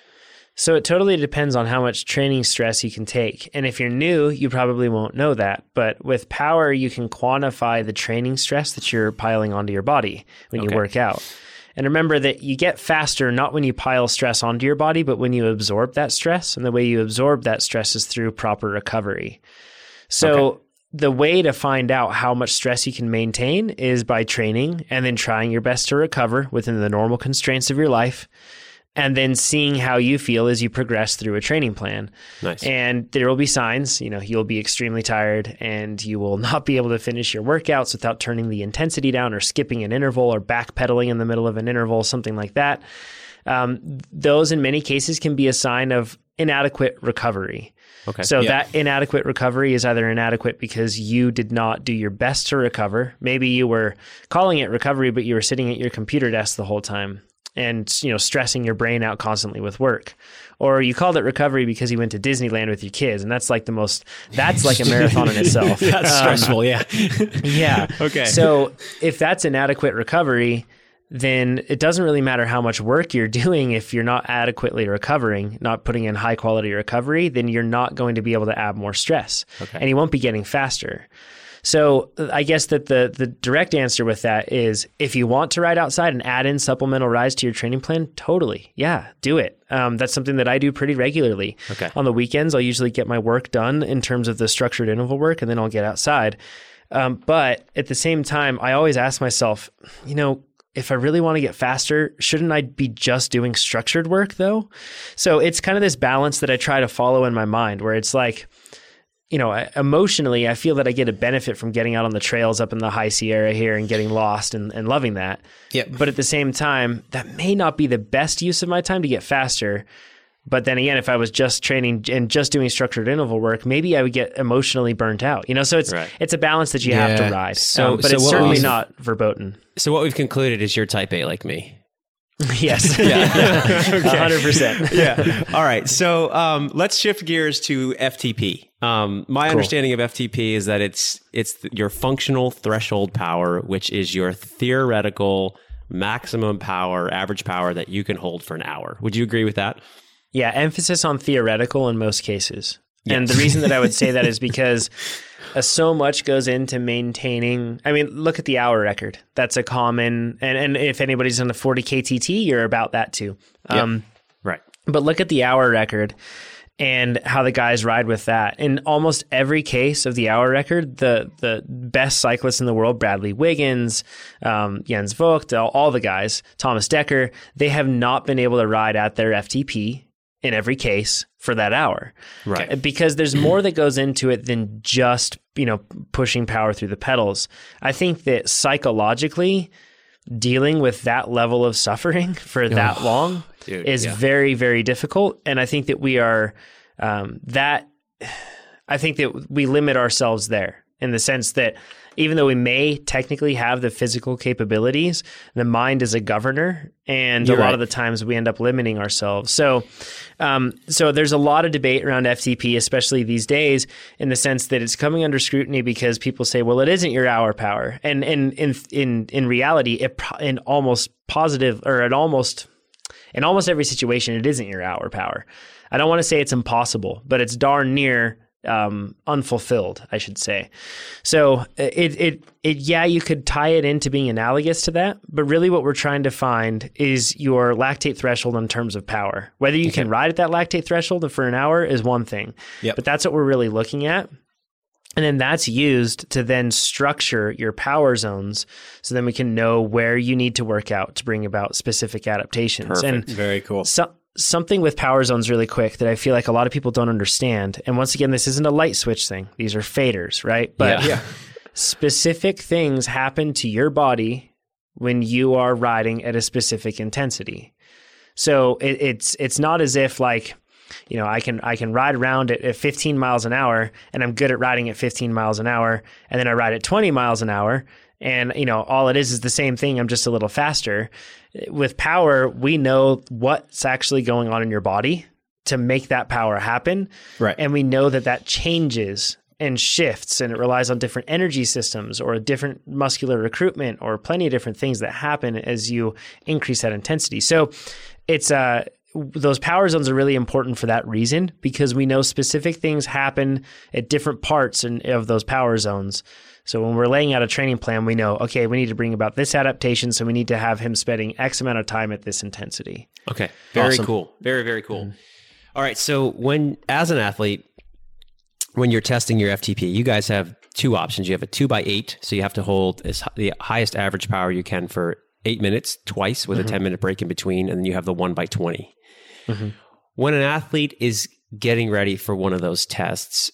B: So it totally depends on how much training stress you can take. And if you're new, you probably won't know that. But with power, you can quantify the training stress that you're piling onto your body when okay. you work out. And remember that you get faster not when you pile stress onto your body, but when you absorb that stress. And the way you absorb that stress is through proper recovery. So okay. the way to find out how much stress you can maintain is by training and then trying your best to recover within the normal constraints of your life and then seeing how you feel as you progress through a training plan.
A: Nice.
B: And there will be signs, you know, you'll be extremely tired and you will not be able to finish your workouts without turning the intensity down or skipping an interval or backpedaling in the middle of an interval, something like that. Um, those in many cases can be a sign of inadequate recovery.
A: Okay.
B: So yeah. that inadequate recovery is either inadequate because you did not do your best to recover. Maybe you were calling it recovery, but you were sitting at your computer desk the whole time and you know stressing your brain out constantly with work or you called it recovery because you went to disneyland with your kids and that's like the most that's like a marathon in itself
C: that's um, stressful yeah
B: yeah
A: okay
B: so if that's inadequate recovery then it doesn't really matter how much work you're doing if you're not adequately recovering, not putting in high quality recovery, then you're not going to be able to add more stress.
A: Okay.
B: And you won't be getting faster. So I guess that the the direct answer with that is if you want to ride outside and add in supplemental rides to your training plan, totally, yeah, do it. Um, that's something that I do pretty regularly.
A: Okay.
B: On the weekends, I'll usually get my work done in terms of the structured interval work, and then I'll get outside. Um, but at the same time, I always ask myself, you know, if I really want to get faster, shouldn't I be just doing structured work though? So it's kind of this balance that I try to follow in my mind where it's like, you know, emotionally, I feel that I get a benefit from getting out on the trails up in the high Sierra here and getting lost and, and loving that.
C: Yeah.
B: But at the same time, that may not be the best use of my time to get faster. But then again, if I was just training and just doing structured interval work, maybe I would get emotionally burnt out. You know, so it's right. it's a balance that you yeah. have to ride. So, um, but so it's certainly not verboten.
A: So what we've concluded is you're type A like me.
B: yes. yeah. 100%.
A: yeah. All right. So um, let's shift gears to FTP. Um, my cool. understanding of FTP is that it's it's your functional threshold power, which is your theoretical maximum power, average power that you can hold for an hour. Would you agree with that?
B: Yeah, emphasis on theoretical in most cases. Yes. And the reason that I would say that is because uh, so much goes into maintaining. I mean, look at the hour record. That's a common, and, and if anybody's on the 40 KTT, you're about that too.
A: Um, right.
B: But look at the hour record and how the guys ride with that. In almost every case of the hour record, the the best cyclists in the world, Bradley Wiggins, um, Jens Voigt, all, all the guys, Thomas Dekker, they have not been able to ride at their FTP in every case for that hour.
C: Right.
B: Because there's more that goes into it than just, you know, pushing power through the pedals. I think that psychologically dealing with that level of suffering for that
C: Oh,
B: long
C: dude,
B: is
C: yeah.
B: very, very difficult. And I think that we are um, that I think that we limit ourselves there in the sense that even though we may technically have the physical capabilities, the mind is a governor, and
C: You're
B: a lot
C: right.
B: of the times we end up limiting ourselves. So, um, so there's a lot of debate around FTP, especially these days, in the sense that it's coming under scrutiny because people say, "Well, it isn't your hour power," and and in in in reality, it in almost positive or in almost in almost every situation, it isn't your hour power. I don't want to say it's impossible, but it's darn near um, unfulfilled, I should say. So it, it, it, yeah, you could tie it into being analogous to that, but really what we're trying to find is your lactate threshold in terms of power. Whether you can ride at that lactate threshold for an hour is one thing,
C: Yep.
B: but that's what we're really looking at. And then that's used to then structure your power zones so then we can know where you need to work out to bring about specific adaptations. And
C: Very cool.
B: so, something with power zones really quick that I feel like a lot of people don't understand. And once again, this isn't a light switch thing. These are faders, right? But
C: Yeah.
B: specific things happen to your body when you are riding at a specific intensity. So it, it's it's not as if like you know I can I can ride around at, at 15 miles an hour and I'm good at riding at 15 miles an hour and then I ride at 20 miles an hour and you know all it is is the same thing I'm just a little faster. With power, we know what's actually going on in your body to make that power happen.
C: Right.
B: And we know that that changes and shifts and it relies on different energy systems or different muscular recruitment or plenty of different things that happen as you increase that intensity. So it's uh those power zones are really important for that reason because we know specific things happen at different parts in, of those power zones. So when we're laying out a training plan, we know, okay, we need to bring about this adaptation. So we need to have him spending X amount of time at this intensity.
A: Okay. Very
C: Awesome.
A: cool. Very, very cool. Mm-hmm. All right. So when as an athlete, when you're testing your FTP, you guys have two options. You have a two by eight, so you have to hold as the highest average power you can for eight minutes twice with a mm-hmm. 10 minute break in between, and then you have the one by 20. Mm-hmm. When an athlete is getting ready for one of those tests,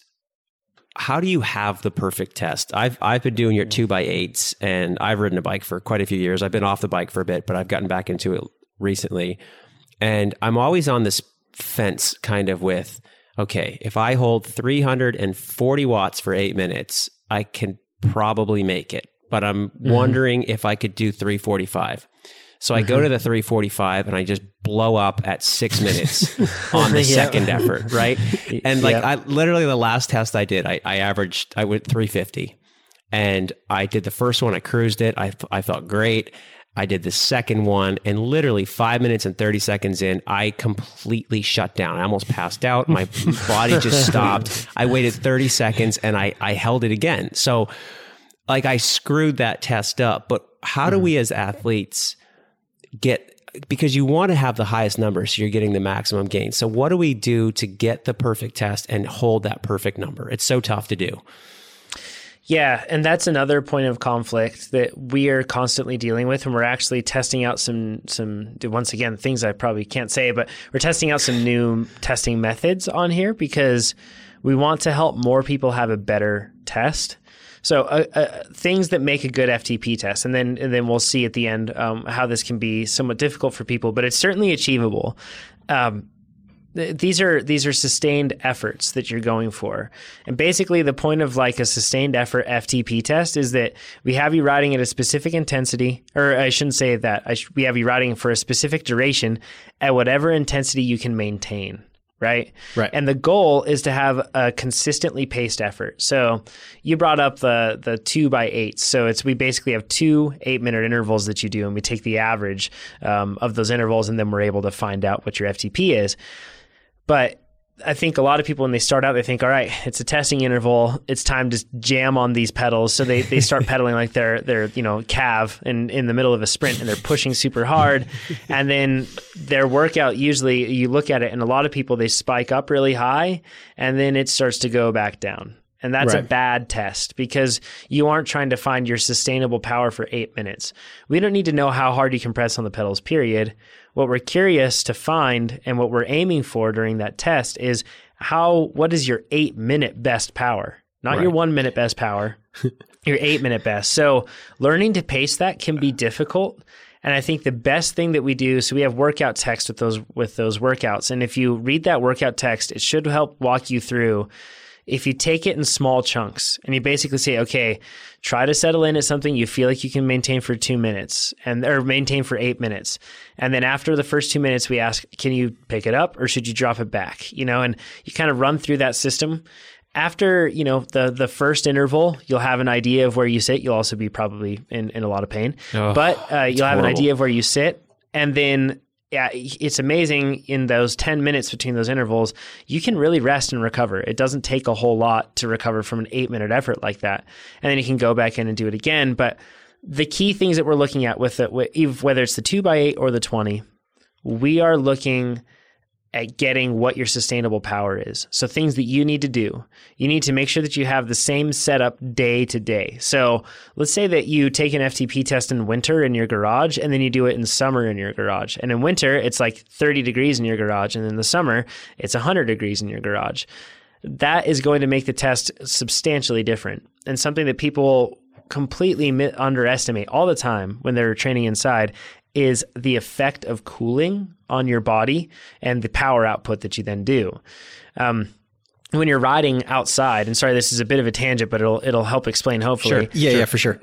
A: how do you have the perfect test? I've I've been doing your two by eights, and I've ridden a bike for quite a few years. I've been off the bike for a bit, but I've gotten back into it recently, and I'm always on this fence, kind of with, okay, if I hold 340 watts for eight minutes, I can probably make it, but I'm mm-hmm. wondering if I could do 345. So I go mm-hmm. to the 345 and I just blow up at six minutes on the
B: Yeah.
A: second effort, right? And like. I literally the last test I did, I, I averaged I went 350, and I did the first one. I cruised it. I I felt great. I did the second one, and literally five minutes and 30 seconds in, I completely shut down. I almost passed out. My body just stopped. I waited 30 seconds and I, I held it again. So, like, I screwed that test up. But how do mm-hmm. we as athletes get, because you want to have the highest number, so you're getting the maximum gain. So, what do we do to get the perfect test and hold that perfect number? It's so tough to do.
B: Yeah, and that's another point of conflict that we are constantly dealing with, and we're actually testing out some some once again things I probably can't say, but we're testing out some new testing methods on here because we want to help more people have a better test. So uh, uh, things that make a good FTP test, and then and then we'll see at the end um, how this can be somewhat difficult for people, but it's certainly achievable. Um, th- these are these are sustained efforts that you're going for and basically the point of like a sustained effort ftp test is that we have you riding at a specific intensity or i shouldn't say that sh- we have you riding for a specific duration at whatever intensity you can maintain right?
C: Right.
B: and the goal is to have a consistently paced effort. So you brought up the the two by eight. So it's we basically have two eight minute intervals that you do and we take the average um, of those intervals and then we're able to find out what your ftp is. But I think a lot of people when they start out, they think, all right, it's a testing interval. It's time to jam on these pedals. So they, they start pedaling like they're they're you know calf in, in the middle of a sprint and they're pushing super hard. And then their workout usually you look at it and a lot of people they spike up really high and then it starts to go back down. And that's a bad test because you aren't trying to find your sustainable power for eight minutes. We don't need to know how hard you can press on the pedals, period. What we're curious to find and what we're aiming for during that test is how what is your eight minute best power not right. your one minute best power your eight minute best so learning to pace that can be difficult and I think the best thing that we do, so we have workout text with those with those workouts. And if you read that workout text, it should help walk you through if you take it in small chunks and you basically say, okay, try to settle in at something you feel like you can maintain for two minutes and or maintain for eight minutes. And then after the first two minutes, we ask, can you pick it up or should you drop it back? You know, and you kind of run through that system. After, you know, the the first interval, you'll have an idea of where you sit. You'll also be probably in, in a lot of pain. Oh, but uh, you'll have horrible. an idea of where you sit. And then yeah, it's amazing in those 10 minutes between those intervals, you can really rest and recover. It doesn't take a whole lot to recover from an eight minute effort like that. And then you can go back in and do it again. But the key things that we're looking at with it, whether it's the two by eight or the 20, we are looking at getting what your sustainable power is. So things that you need to do. You need to make sure that you have the same setup day to day. So let's say that you take an FTP test in winter in your garage and then you do it in summer in your garage. And in winter, it's like 30 degrees in your garage. And in the summer, it's 100 degrees in your garage. That is going to make the test substantially different and something that people completely underestimate all the time when they're training inside is the effect of cooling on your body and the power output that you then do. Um, when you're riding outside, and sorry, this is a bit of a tangent, but it'll it'll help explain hopefully.
C: Sure. Yeah, sure. yeah, for sure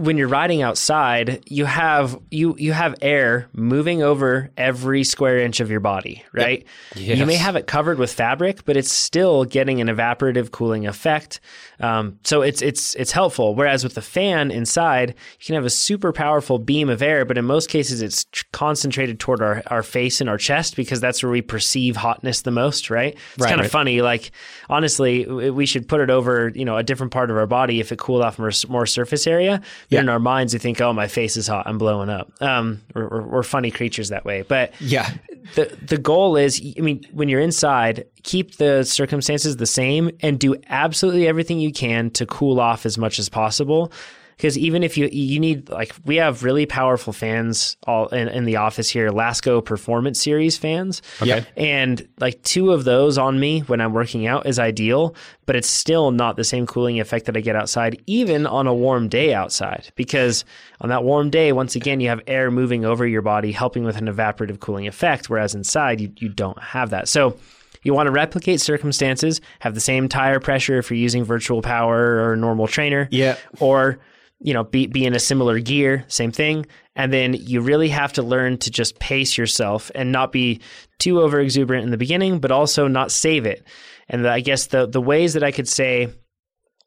B: when you're riding outside, you have you you have air moving over every square inch of your body, right? Yep. Yes. You may have it covered with fabric, but it's still getting an evaporative cooling effect. Um, so it's it's it's helpful. Whereas with the fan inside, you can have a super powerful beam of air, but in most cases, it's concentrated toward our, our face and our chest because that's where we perceive hotness the most, right? It's right, kind of right. funny. Like honestly, we should put it over you know a different part of our body if it cooled off more, more surface area yeah. in our minds, we think, "Oh, my face is hot. I'm blowing up." Um, we're, we're funny creatures that way. But
C: yeah,
B: the the goal is, I mean, when you're inside, keep the circumstances the same and do absolutely everything you can to cool off as much as possible because even if you you need like we have really powerful fans all in, in the office here, Lasko Performance Series fans.
C: Okay.
B: And like two of those on me when I'm working out is ideal, but it's still not the same cooling effect that I get outside, even on a warm day outside. Because on that warm day, once again, you have air moving over your body, helping with an evaporative cooling effect, whereas inside you, you don't have that. So you want to replicate circumstances, have the same tire pressure if you're using virtual power or a normal trainer.
C: Yeah.
B: Or you know, be, be in a similar gear, same thing. And then you really have to learn to just pace yourself and not be too over exuberant in the beginning, but also not save it. And the, I guess the, the ways that I could say,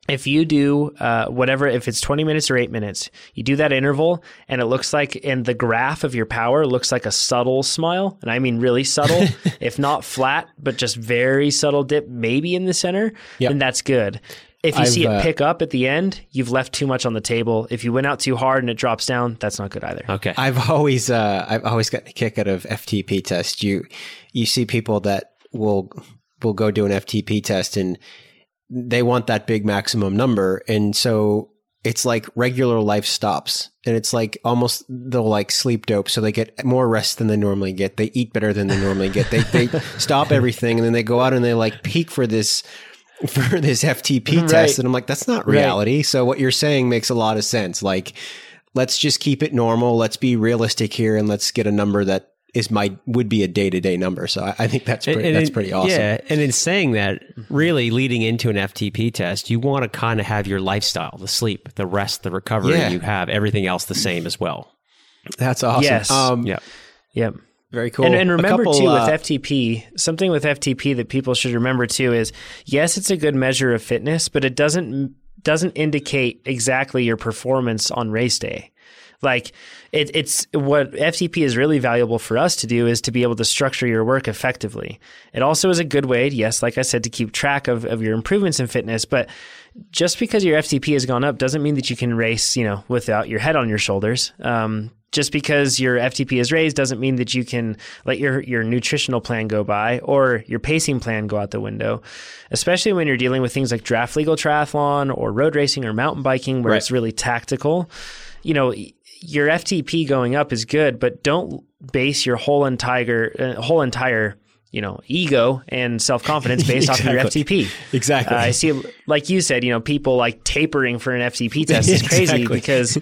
B: if you do uh, whatever, if it's 20 minutes or eight minutes, you do that interval and it looks like in the graph of your power looks like a subtle smile. And I mean really subtle, if not flat, but just very subtle dip, maybe in the center, yep. then that's good. If you I've, see it uh, pick up at the end, you've left too much on the table. If you went out too hard and it drops down, that's not good either.
C: Okay. I've always uh, I've always gotten a kick out of FTP test. You you see people that will will go do an FTP test and they want that big maximum number, and so it's like regular life stops and it's like almost they'll like sleep dope so they get more rest than they normally get they eat better than they normally get they, they stop everything and then they go out and they like peak for this for this FTP right. test. And I'm like, that's not reality. Right. So what you're saying makes a lot of sense. Like, let's just keep it normal. Let's be realistic here and let's get a number that is my would be a day to day number. So I, I, think that's pretty, and, that's pretty awesome. Yeah,
A: and in saying that, really leading into an FTP test, you want to kind of have your lifestyle, the sleep, the rest, the recovery. Yeah. You have everything else the same as well.
C: That's awesome.
B: Yes.
C: Um,
B: yeah. Yep.
C: Very cool.
B: And, and remember couple, too uh, with FTP, something with FTP that people should remember too is yes, it's a good measure of fitness, but it doesn't doesn't indicate exactly your performance on race day. Like it, it's what FTP is really valuable for us to do is to be able to structure your work effectively. It also is a good way, yes, like I said, to keep track of, of your improvements in fitness, but just because your FTP has gone up doesn't mean that you can race, you know, without your head on your shoulders. Um, just because your FTP is raised doesn't mean that you can let your your nutritional plan go by or your pacing plan go out the window. Especially when you're dealing with things like draft legal triathlon or road racing or mountain biking where right. it's really tactical. You know, your FTP going up is good, but don't base your whole entire uh, whole entire you know ego and self confidence based exactly. off of your FTP.
C: Exactly. Uh,
B: I see, like you said, you know, people like tapering for an FTP test is crazy because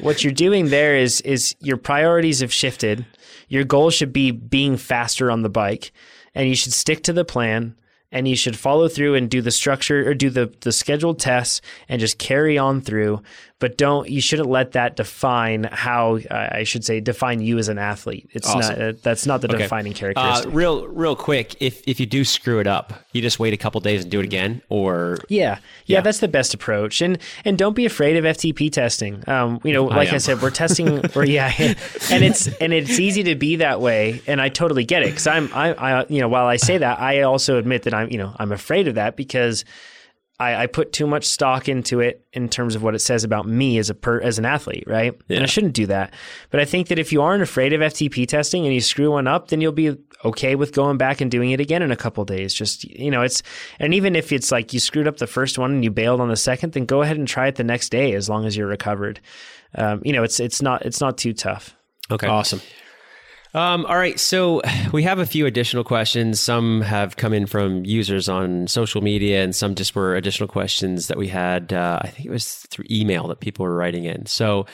B: what you're doing there is is your priorities have shifted. Your goal should be being faster on the bike, and you should stick to the plan and you should follow through and do the structure or do the the scheduled tests and just carry on through but don't you shouldn't let that define how uh, I should say define you as an athlete. It's awesome. not uh, that's not the okay. defining uh, characteristic.
A: Uh, real real quick, if if you do screw it up, you just wait a couple days and do it again, or
B: yeah, yeah, yeah, that's the best approach. And and don't be afraid of FTP testing. Um, you know, like I, I said, we're testing, or yeah, and it's and it's easy to be that way, and I totally get it because I'm I, I you know while I say that, I also admit that I'm you know I'm afraid of that because I, I, put too much stock into it in terms of what it says about me as a per, as an athlete, right? Yeah. And I shouldn't do that. But I think that if you aren't afraid of FTP testing and you screw one up, then you'll be okay with going back and doing it again in a couple days. Just you know, it's and even if it's like you screwed up the first one and you bailed on the second, then go ahead and try it the next day as long as you're recovered. Um, you know, it's it's not it's not too tough.
C: Okay,
A: awesome. Um, all right, so we have a few additional questions. Some have come in from users on social media, and some just were additional questions that we had. Uh, I think it was through email that people were writing in. So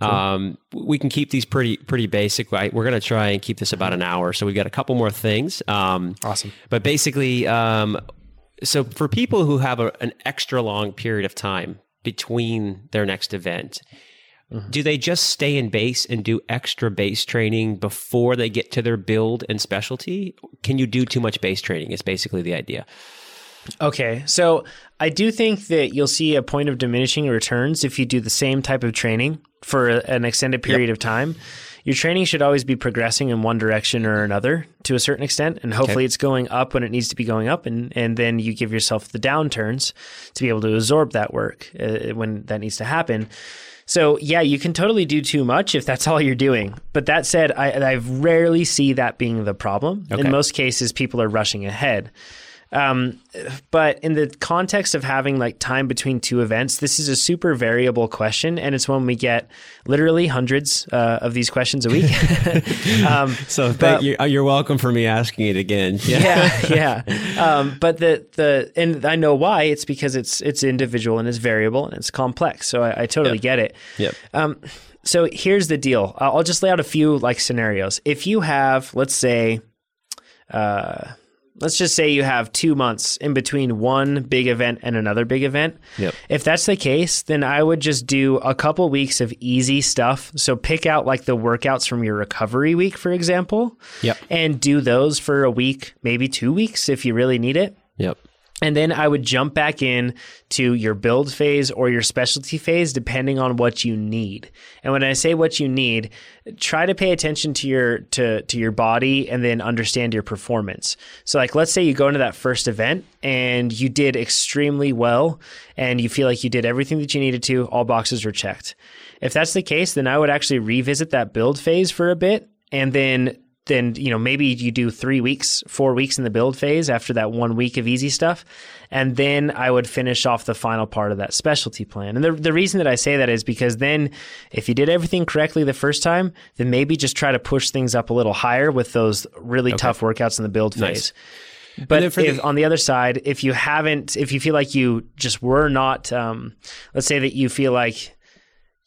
A: um, we can keep these pretty pretty basic. Right? We're going to try and keep this about an hour. So we've got a couple more things.
C: Um, awesome.
A: But basically, um, so for people who have a, an extra long period of time between their next event Mm-hmm. Do they just stay in base and do extra base training before they get to their build and specialty? Can you do too much base training? Is basically the idea.
B: Okay, so I do think that you'll see a point of diminishing returns if you do the same type of training for an extended period yep. of time. Your training should always be progressing in one direction or another to a certain extent, and hopefully okay. it's going up when it needs to be going up, and, and then you give yourself the downturns to be able to absorb that work uh, when that needs to happen. So yeah, you can totally do too much if that's all you're doing. But that said, I, I rarely see that being the problem. Okay. In most cases, people are rushing ahead. Um, but in the context of having like time between two events, this is a super variable question, and it's one we get literally hundreds uh, of these questions a week.
A: um, so but, you're, you're, welcome for me asking it again.
B: Yeah, yeah. yeah. Um, but the the and I know why. It's because it's it's individual and it's variable and it's complex. So I, I totally
A: yep.
B: get it.
A: Yep.
B: Um, so here's the deal. I'll just lay out a few like scenarios. If you have, let's say, uh, let's just say you have two months in between one big event and another big event.
A: Yep.
B: If that's the case, then I would just do a couple weeks of easy stuff. So pick out like the workouts from your recovery week, for example.
A: Yep.
B: And do those for a week, maybe two weeks if you really need it.
A: Yep.
B: And then I would jump back in to your build phase or your specialty phase, depending on what you need. And when I say what you need, try to pay attention to your to to your body and then understand your performance. So, like, let's say you go into that first event and you did extremely well, and you feel like you did everything that you needed to, all boxes were checked. If that's the case, then I would actually revisit that build phase for a bit and then then you know maybe you do three weeks four weeks in the build phase after that one week of easy stuff and then i would finish off the final part of that specialty plan and the, the reason that i say that is because then if you did everything correctly the first time then maybe just try to push things up a little higher with those really okay. tough workouts in the build phase nice. But if, the- on the other side, if you haven't, if you feel like you just were not, um, let's say that you feel like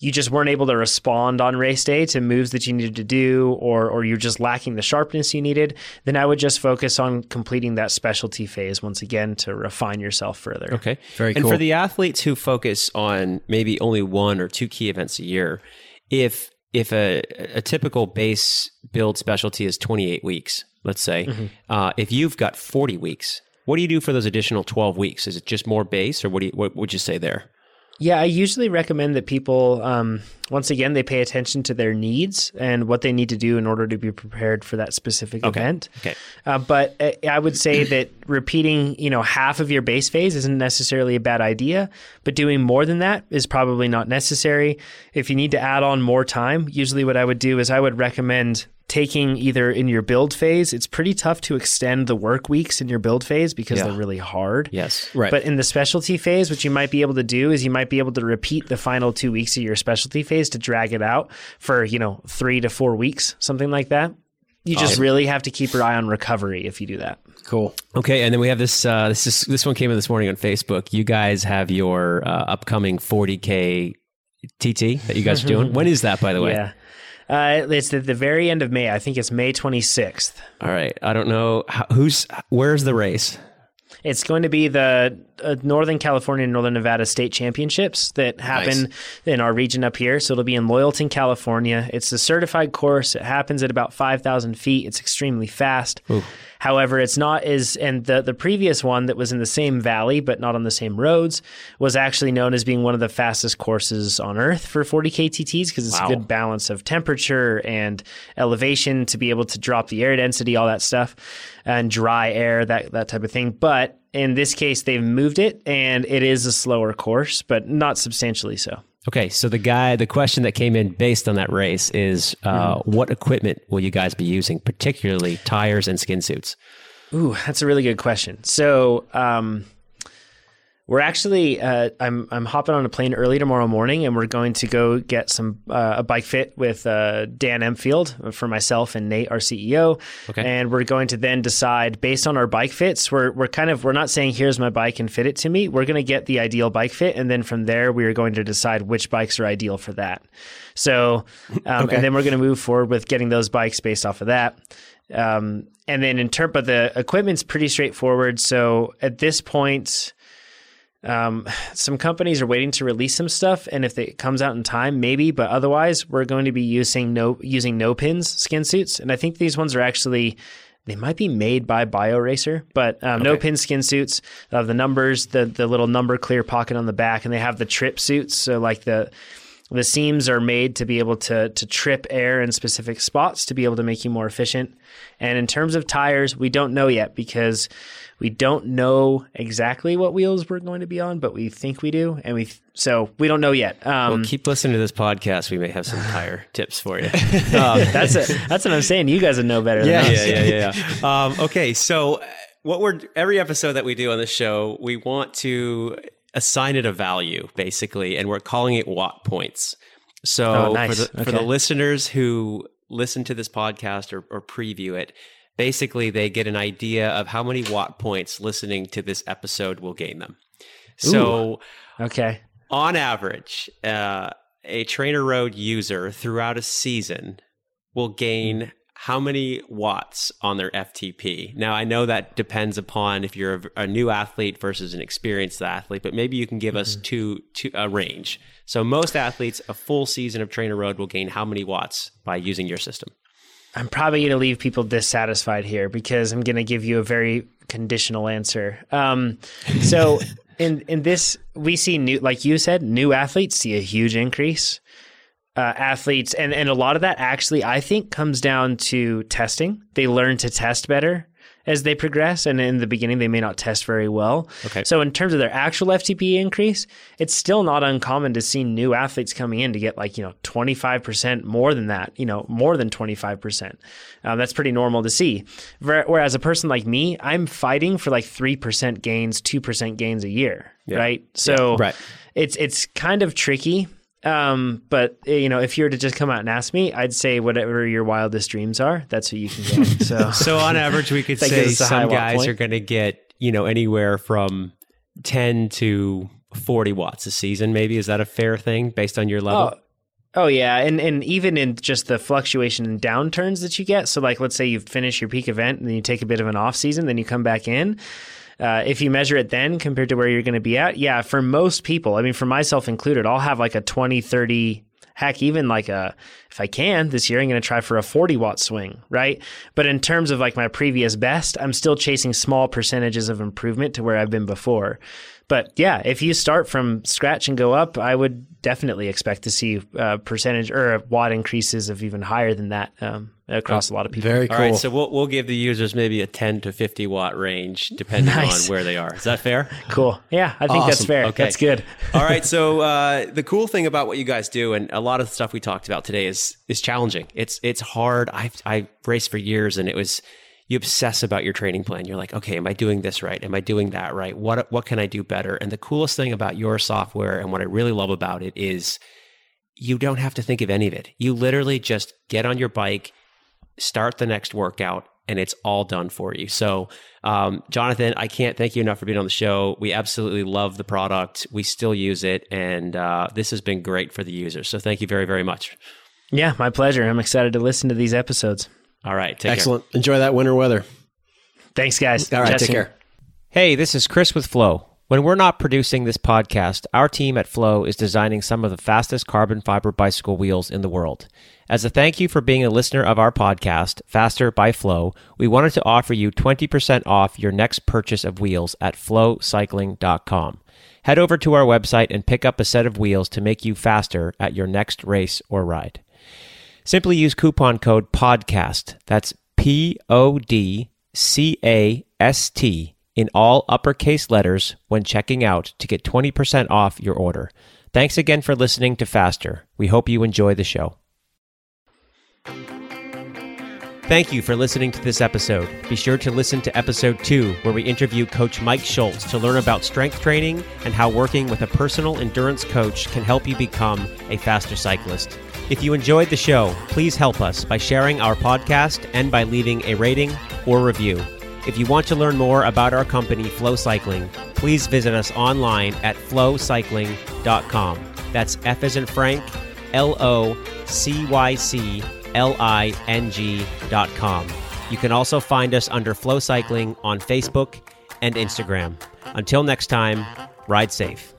B: you just weren't able to respond on race day to moves that you needed to do, or or you're just lacking the sharpness you needed, then I would just focus on completing that specialty phase once again to refine yourself further.
A: Okay, very and cool. And for the athletes who focus on maybe only one or two key events a year, if if a, a typical base build specialty is 28 weeks, let's say, mm-hmm. uh, if you've got 40 weeks, what do you do for those additional 12 weeks? Is it just more base, or what do you, what would you say there?
B: Yeah, I usually recommend that people, um, once again, they pay attention to their needs and what they need to do in order to be prepared for that specific
A: okay.
B: event.
A: Okay.
B: Uh, but uh, I would say that repeating, you know, half of your base phase isn't necessarily a bad idea, but doing more than that is probably not necessary. If you need to add on more time, usually what I would do is I would recommend taking either in your build phase, it's pretty tough to extend the work weeks in your build phase because yeah. they're really hard.
A: Yes.
C: Right.
B: But in the specialty phase, what you might be able to do is you might be able to repeat the final two weeks of your specialty phase to drag it out for, you know, three to four weeks, something like that. You just awesome. really have to keep your eye on recovery if you do that.
C: Cool.
A: Okay, and then we have this. Uh, this is this one came in this morning on Facebook. You guys have your uh, upcoming 40k TT that you guys are doing. when is that, by the way?
B: Yeah. Uh, it's at the very end of May. I think it's May 26th.
A: All right. I don't know how, who's where's the race.
B: It's going to be the uh, Northern California and Northern Nevada state championships that happen nice. in our region up here. So it'll be in Loyalton, California. It's a certified course. It happens at about 5,000 feet. It's extremely fast. Ooh. However, it's not as, and the, the previous one that was in the same valley, but not on the same roads, was actually known as being one of the fastest courses on earth for 40K TTs because it's wow. a good balance of temperature and elevation to be able to drop the air density, all that stuff, and dry air, that, that type of thing. But in this case, they've moved it and it is a slower course, but not substantially so.
A: Okay, so the guy, the question that came in based on that race is, uh, mm-hmm. what equipment will you guys be using, particularly tires and skin suits?
B: Ooh, that's a really good question. So, um, we're actually, uh, I'm I'm hopping on a plane early tomorrow morning, and we're going to go get some uh, a bike fit with uh, Dan Empfield for myself and Nate, our CEO. Okay. And we're going to then decide based on our bike fits. We're we're kind of we're not saying here's my bike and fit it to me. We're going to get the ideal bike fit, and then from there we are going to decide which bikes are ideal for that. So, um, okay. and then we're going to move forward with getting those bikes based off of that. Um, and then in terms, but the equipment's pretty straightforward. So at this point um, some companies are waiting to release some stuff, and if it comes out in time, maybe. But otherwise, we're going to be using no using no pins skin suits, and I think these ones are actually they might be made by BioRacer, but um, okay. no pin skin suits. Uh, the numbers, the the little number clear pocket on the back, and they have the trip suits. So like the the seams are made to be able to to trip air in specific spots to be able to make you more efficient. And in terms of tires, we don't know yet because we don't know exactly what wheels we're going to be on, but we think we do, and we so we don't know yet.
A: Um, well, keep listening to this podcast. We may have some tire tips for you.
B: um, that's a, that's what I'm saying. You guys would know better.
A: Yeah,
B: than
A: us. yeah, yeah, yeah. um, okay, so what we're every episode that we do on the show, we want to assign it a value, basically, and we're calling it watt points. So oh, nice. for the okay. for the listeners who listen to this podcast or, or preview it, basically they get an idea of how many watt points listening to this episode will gain them. So,
B: Ooh, okay,
A: on average, uh, a Trainer Road user throughout a season will gain how many watts on their FTP. Now, I know that depends upon if you're a, a new athlete versus an experienced athlete, but maybe you can give mm-hmm. us two, two a range. So, most athletes, a full season of Trainer Road will gain how many watts by using your system?
B: I'm probably going to leave people dissatisfied here because I'm going to give you a very conditional answer. Um, so in in this, we see new, like you said, new athletes see a huge increase. Uh, athletes, and and a lot of that actually, I think, comes down to testing. They learn to test better as they progress. And in the beginning, they may not test very well.
A: Okay.
B: So in terms of their actual FTP increase, it's still not uncommon to see new athletes coming in to get like, you know, 25% more than that, you know, more than 25%. Um, that's pretty normal to see. Whereas a person like me, I'm fighting for like 3% gains, 2% gains a year. Yeah. Right. So
A: yeah. right.
B: it's, it's kind of tricky um, but eh, you know, if you were to just come out and ask me, I'd say whatever your wildest dreams are, that's what you can get. So,
A: so on average, we could say some guys are going to get you know anywhere from ten to forty watts a season. Maybe is that a fair thing based on your level?
B: Oh. Oh yeah, and and even in just the fluctuation and downturns that you get. So like, let's say you finish your peak event and then you take a bit of an off season, then you come back in. Uh, if you measure it then compared to where you're going to be at, yeah, for most people, I mean, for myself included, I'll have like a 20, 30, heck, even like a, if I can this year, I'm going to try for a 40 watt swing, right? But in terms of like my previous best, I'm still chasing small percentages of improvement to where I've been before. But yeah, if you start from scratch and go up, I would definitely expect to see a percentage or watt increases of even higher than that um, across a lot of people.
C: Very cool.
A: All right, so we'll we'll give the users maybe a 10 to 50 watt range depending nice. on where they are. Is that fair?
B: cool. Yeah, I think awesome. that's fair. Okay. That's good.
A: All right, so uh, the cool thing about what you guys do and a lot of the stuff we talked about today is is challenging. It's it's hard. I I raced for years and it was you obsess about your training plan. You're like, okay, am I doing this right? Am I doing that right? What what can I do better? And the coolest thing about your software and what I really love about it is you don't have to think of any of it. You literally just get on your bike, start the next workout, and it's all done for you. So, um, Jonathan, I can't thank you enough for being on the show. We absolutely love the product. We still use it, and uh, this has been great for the users. So, thank you very, very much.
B: Yeah, my pleasure. I'm excited to listen to these episodes.
A: All right.
C: Excellent. Care. Enjoy that winter weather.
B: Thanks, guys.
C: All right. Jesse. Take care.
A: Hey, this is Chris with FLO. When we're not producing this podcast, our team at FLO is designing some of the fastest carbon fiber bicycle wheels in the world. As a thank you for being a listener of our podcast, Faster by FLO, we wanted to offer you 20% off your next purchase of wheels at flocycling.com. Head over to our website and pick up a set of wheels to make you faster at your next race or ride. Simply use coupon code PODCAST. That's P O D C A S T in all uppercase letters when checking out to get 20% off your order. Thanks again for listening to Faster. We hope you enjoy the show. Thank you for listening to this episode. Be sure to listen to episode two, where we interview Coach Mike Schultz to learn about strength training and how working with a personal endurance coach can help you become a faster cyclist. If you enjoyed the show, please help us by sharing our podcast and by leaving a rating or review. If you want to learn more about our company, FLO Cycling, please visit us online at flocycling.com. That's F as in Frank, L O C Y C L I N G.com. You can also find us under FLO Cycling on Facebook and Instagram. Until next time, ride safe.